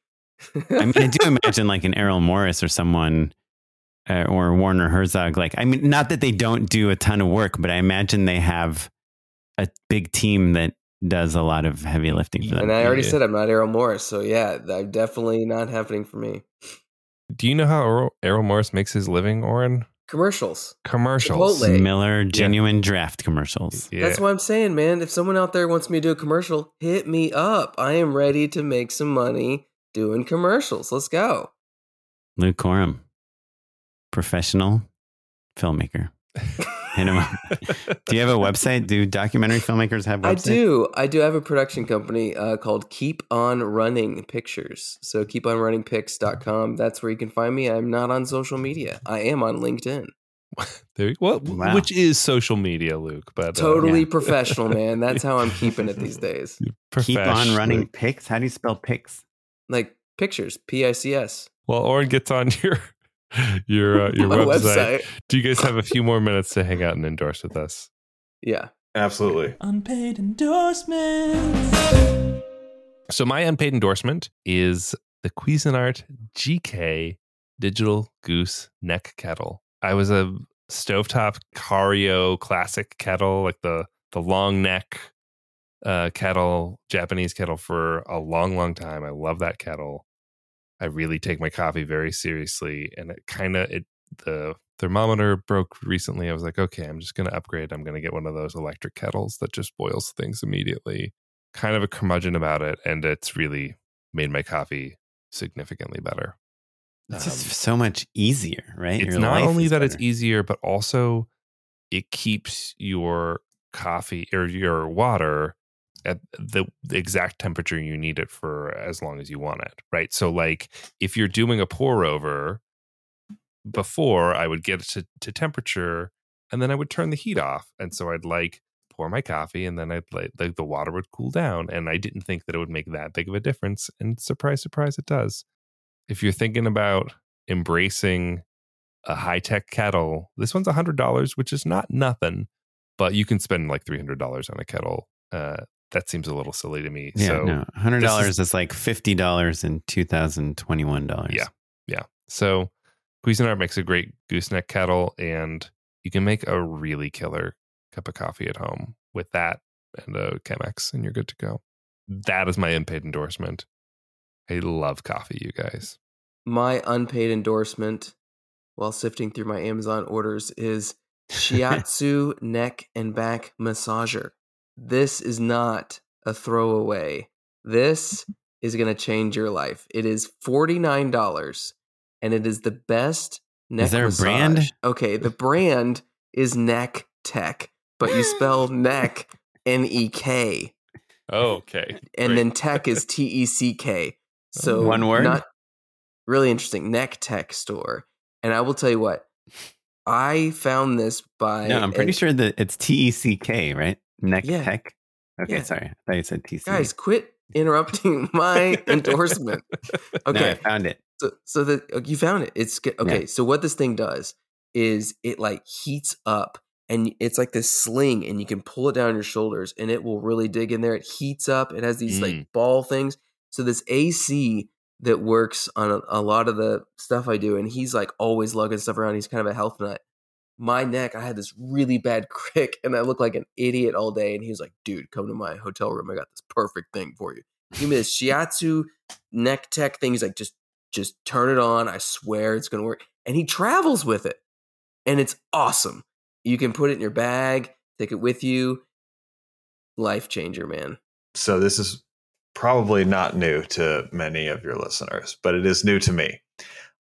I mean, I do imagine like an Errol Morris or someone uh, or Werner Herzog. Like, I mean, not that they don't do a ton of work, but I imagine they have a big team that does a lot of heavy lifting for them. and I already said I'm not Errol Morris, so yeah, that definitely not happening for me. Do you know how Errol, Errol Morris makes his living, Oren? Commercials. Commercials. Chipotle. Miller genuine draft commercials. Yeah. That's what I'm saying, man. If someone out there wants me to do a commercial, hit me up. I am ready to make some money doing commercials. Let's go. Luke Korem, professional filmmaker. Hit him up. Do you have a website? Do documentary filmmakers have websites? I do. I do have a production company uh, called Keep On Running Pictures. So keeponrunningpics.com. That's where you can find me. I'm not on social media. I am on LinkedIn. There, well, Wow. which is social media, Luke, but uh, Totally yeah. professional, man. That's how I'm keeping it these days. Keep on running pics. How do you spell pics? Like pictures, P I C S. Well, Oren gets on your your uh, your website. website. Do you guys have a few more minutes to hang out and endorse with us? Yeah. Absolutely. Unpaid endorsements. So my unpaid endorsement is the Cuisinart GK Digital Goose Neck Kettle. I was a stovetop Hario classic kettle, like the the long neck uh, kettle, Japanese kettle for a long, long time. I love that kettle. I really take my coffee very seriously, and it kind of it the thermometer broke recently. I was like, okay, I'm just going to upgrade. I'm going to get one of those electric kettles that just boils things immediately. Kind of a curmudgeon about it, and it's really made my coffee significantly better. It's Um, just so much easier, right? it's Your not only that it's easier, but also it keeps your coffee or your water at the, the exact temperature you need it for as long as you want it, right? So, like if you're doing a pour over, before I would get it to, to temperature and then I would turn the heat off. And so I'd like pour my coffee and then I'd like, like the water would cool down. And I didn't think that it would make that big of a difference. And surprise, surprise, it does. If you're thinking about embracing a high tech kettle, this one's $100, which is not nothing, but you can spend like $300 on a kettle. Uh, that seems a little silly to me. Yeah, so no, hundred dollars is- is, like fifty dollars in two thousand twenty one dollars. Yeah. Yeah. So Cuisinart makes a great gooseneck kettle, and you can make a really killer cup of coffee at home with that and a Chemex, and you're good to go. That is my unpaid endorsement. I love coffee, you guys. My unpaid endorsement while sifting through my Amazon orders is Shiatsu neck and back massager. This is not a throwaway. This is going to change your life. It is $49 and it is the best neck Is there a massage. brand? Okay, the brand is Neck Tech, but you spell neck N E K okay. and then tech is T E C K. So One word? Not really interesting. Nekteck store, and I will tell you what. I found this by No, I'm pretty an- sure that it's T E C K, right? Neck Yeah. Tech. Okay, Yeah. sorry. I thought you said T C. guys quit interrupting my endorsement. No, I found it. so so that uh, you found it. It's good. Okay, Yeah. so what this thing does is it like heats up and it's like this sling and you can pull it down your shoulders and it will really dig in there. It heats up. It has these Mm. like ball things. So this AC that works on a, a lot of the stuff I do and he's like always lugging stuff around. He's kind of a health nut. My neck, I had this really bad crick and I looked like an idiot all day. And he was like, dude, come to my hotel room. I got this perfect thing for you. Give me this shiatsu Nekteck thing. He's like, just just turn it on. I swear it's gonna work. And he travels with it. And it's awesome. You can put it in your bag, take it with you. Life changer, man. So this is probably not new to many of your listeners, but it is new to me.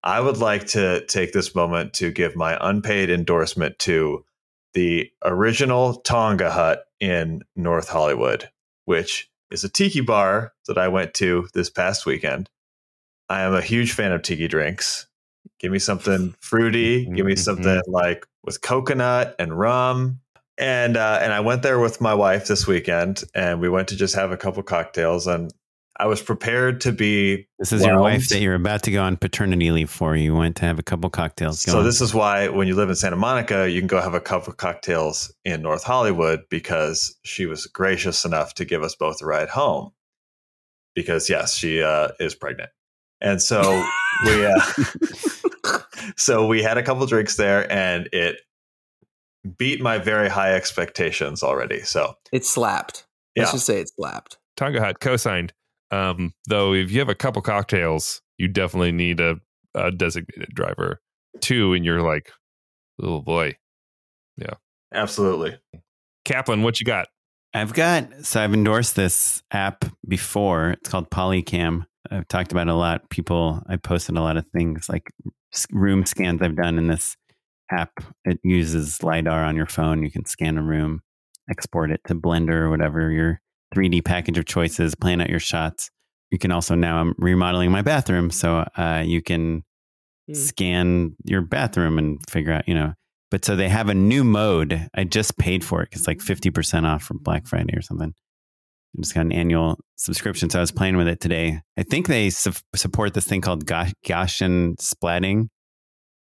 I would like to take this moment to give my unpaid endorsement to the original Tonga Hut in North Hollywood, which is a tiki bar that I went to this past weekend. I am a huge fan of tiki drinks. Give me something fruity, give me Mhm. something like with coconut and rum and uh, and I went there with my wife this weekend, and we went to just have a couple cocktails, and I was prepared to be. This is your wife that you're about to go on paternity leave for. You went to have a couple cocktails. Go So on. this is why when you live in Santa Monica, you can go have a couple cocktails in North Hollywood because she was gracious enough to give us both a ride home. Because yes, she uh, is pregnant, and so we uh, so we had a couple drinks there, and it beat my very high expectations already. So It slapped. Let's Yeah. just say it slapped. Tonga Hut co-signed. Um, though, if you have a couple cocktails, you definitely need a, a designated driver. Two, and you're like, oh boy, yeah, absolutely. Kaplan, what you got? I've got so I've endorsed this app before. It's called Polycam. I've talked about it a lot. People, I posted a lot of things like room scans I've done in this app. It uses lidar on your phone. You can scan a room, export it to Blender or whatever your 3D package of choices, plan out your shots. You can also now I'm remodeling my bathroom, so uh, you can Hmm. scan your bathroom and figure out, you know. But so they have a new mode. I just paid for it. It's like 50% off from Black Friday or something. I just got an annual subscription. So I was playing with it today. I think they su- support this thing called Ga- Gaussian splatting,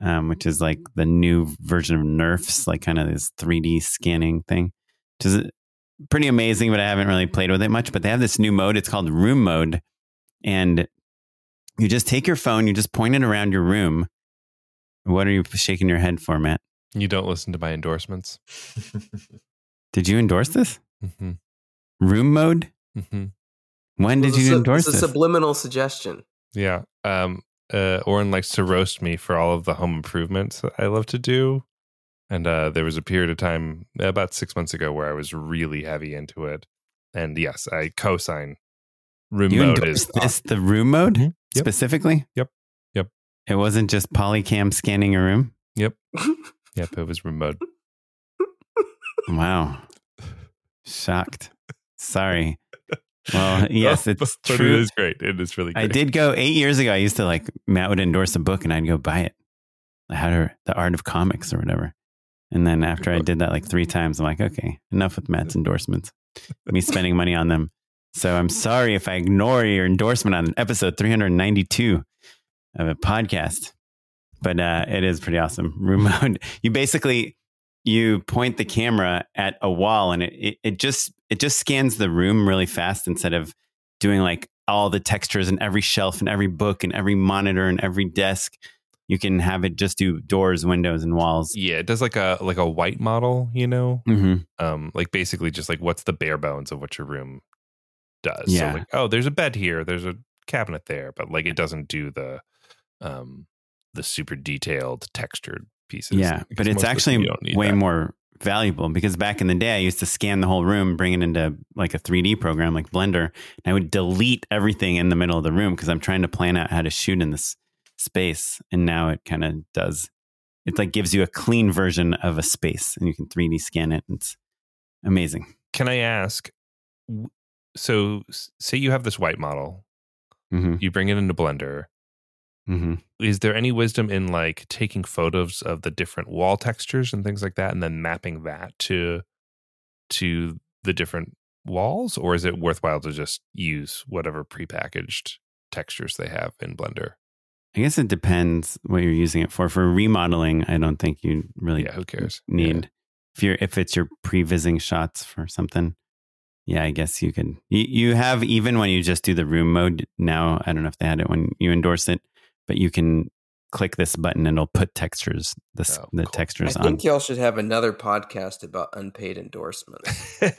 um, which is like the new version of Nerfs, like kind of this 3D scanning thing, which is pretty amazing, but I haven't really played with it much. But they have this new mode. It's called Room Mode. And you just take your phone, you just point it around your room. What are you shaking your head for, Matt? You don't listen to my endorsements. Did you endorse this? Mm-hmm. Room mode? Mm-hmm. When did you su- endorse it's a subliminal suggestion. Yeah. Um, uh, Oren likes to roast me for all of the home improvements that I love to do. And uh, there was a period of time about six months ago where I was really heavy into it. And yes, I co-sign. Room you mode is this, the room mode Mhm. Yep. specifically? Yep. Yep. It wasn't just polycam scanning a room? Yep, yep. it was room mode. Wow. Shocked. Sorry. Well, yes, it's but true. It is great. It is really great. I did go eight years ago. I used to like, Matt would endorse a book and I'd go buy it. how to the art of comics or whatever. And then after I did that like three times, I'm like, okay, enough with Matt's endorsements. Me spending money on them. So I'm sorry if I ignore your endorsement on episode 392 of a podcast, but uh, it is pretty awesome. Room mode. You basically you point the camera at a wall, and it, it it just it just scans the room really fast instead of doing like all the textures and every shelf and every book and every monitor and every desk. You can have it just do doors, windows, and walls. Yeah, it does like a like a white model, you know, Mm-hmm. um, like basically just like what's the bare bones of what your room does. Yeah. So like, oh, there's a bed here, there's a cabinet there, but like it doesn't do the um the super detailed textured pieces. Yeah, but it's most of the time actually you don't need way that. more valuable because back in the day, I used to scan the whole room, bring it into like a 3D program like Blender, and I would delete everything in the middle of the room because I'm trying to plan out how to shoot in this space. And now it kind of does, it like gives you a clean version of a space and you can 3D scan it. It's amazing. Can I ask? So, say you have this white model, hmm you bring it into Blender. hmm Is there any wisdom in like taking photos of the different wall textures and things like that, and then mapping that to to the different walls, or is it worthwhile to just use whatever prepackaged textures they have in Blender? I guess it depends what you're using it for. For remodeling, I don't think you really yeah, who cares? need if you're if it's your pre-vising shots for something yeah i guess you could you, you have even when you just do the room mode now i don't know if they had it when you endorse it but you can click this button and it'll put textures this Oh, the cool. I textures on I think y'all should have another podcast about unpaid endorsements.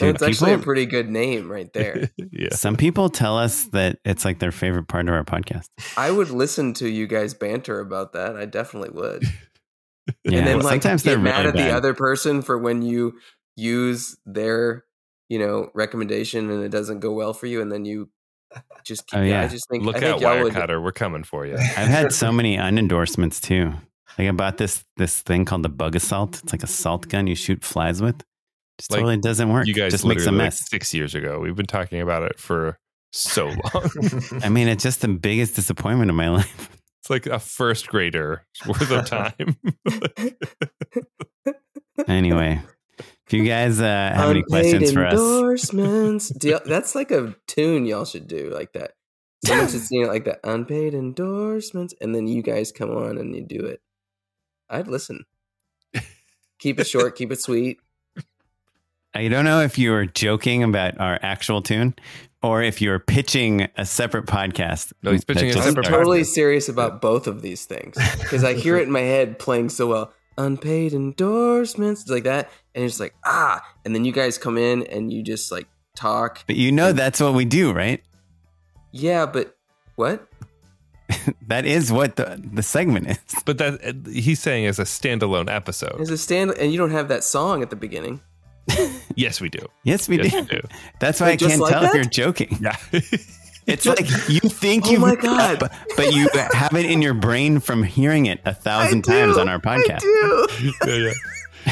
Yeah. It's actually a pretty good name right there. yeah. some people tell us that it's like their favorite part of our podcast I would listen to you guys banter about that. I definitely would. yeah and then well, like sometimes get they're mad really at the other person for when you use their, you know, recommendation and it doesn't go well for you, and then you just keep. Oh, yeah. I just think Look I think out, y'all would. Wirecutter. We're coming for you. i've had so many unendorsements too like i bought this this thing called the Bug-A-Salt it's like a salt gun you shoot flies with just Like, totally doesn't work You guys just makes a literally, like, mess six years ago. We've been talking about it for so long. I mean, it's just the biggest disappointment of my life. It's like a first grader worth of time. Anyway, if you guys uh, have any questions for us, Unpaid endorsements. Do y'all- that's like a tune y'all should do like that. Someone should sing it like that. Unpaid endorsements, and then you guys come on and you do it. I'd listen. Keep it short. keep it sweet. I don't know if you were joking about our actual tune or if you were pitching a separate podcast. No, he's pitching that a just I'm separate started. totally serious about both of these things because I hear it in my head playing so well. Unpaid endorsements like that, and it's like ah, and then you guys come in and you just like talk. But you know that's what we do, right? Yeah, but what? That is what the, the segment is. but that he's saying as a standalone episode. As a stand, and you don't have that song at the beginning. Yes, we do. Yes, we Yes, do. we do. That's why I Wait, just can't like tell if you're joking. Yeah. It's like you think you Oh you my made it up, God. but you have it in your brain from hearing it a thousand I times on our podcast. I do. yeah, yeah.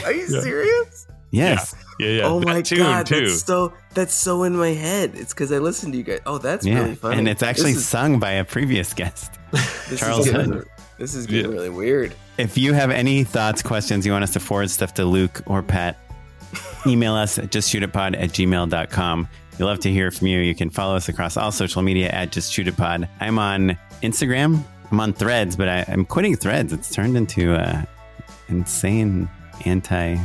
Are you Yeah. serious? Yes. Yeah, yeah. oh That my tune, god, too. that's so that's so in my head. It's because I listened to you guys. Oh, that's Yeah. really funny. And it's actually is, sung by a previous guest. this Charles is Hood. this is getting Yeah. really weird. If you have any thoughts, questions, you want us to forward stuff to Luke or Pat, email us at justshootitpod at gmail.com. We'd love to hear from you. You can follow us across all social media at Just Shoot It Pod. I'm on Instagram. I'm on Threads, but I, I'm quitting Threads. It's turned into a insane anti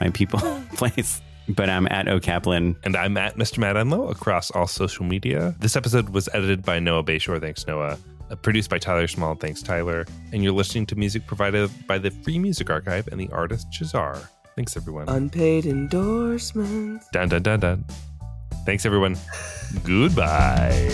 my people place. But I'm at O Kaplan. And I'm at Mr. Matt Enlow across all social media. This episode was edited by Noah Bayshore. Thanks, Noah. Uh, produced by Tyler Small. Thanks, Tyler. And you're listening to music provided by the Free Music Archive and the artist Jahzzar. Thanks, everyone. Unpaid endorsements. dun, dun, dun, dun. Thanks, everyone. Goodbye.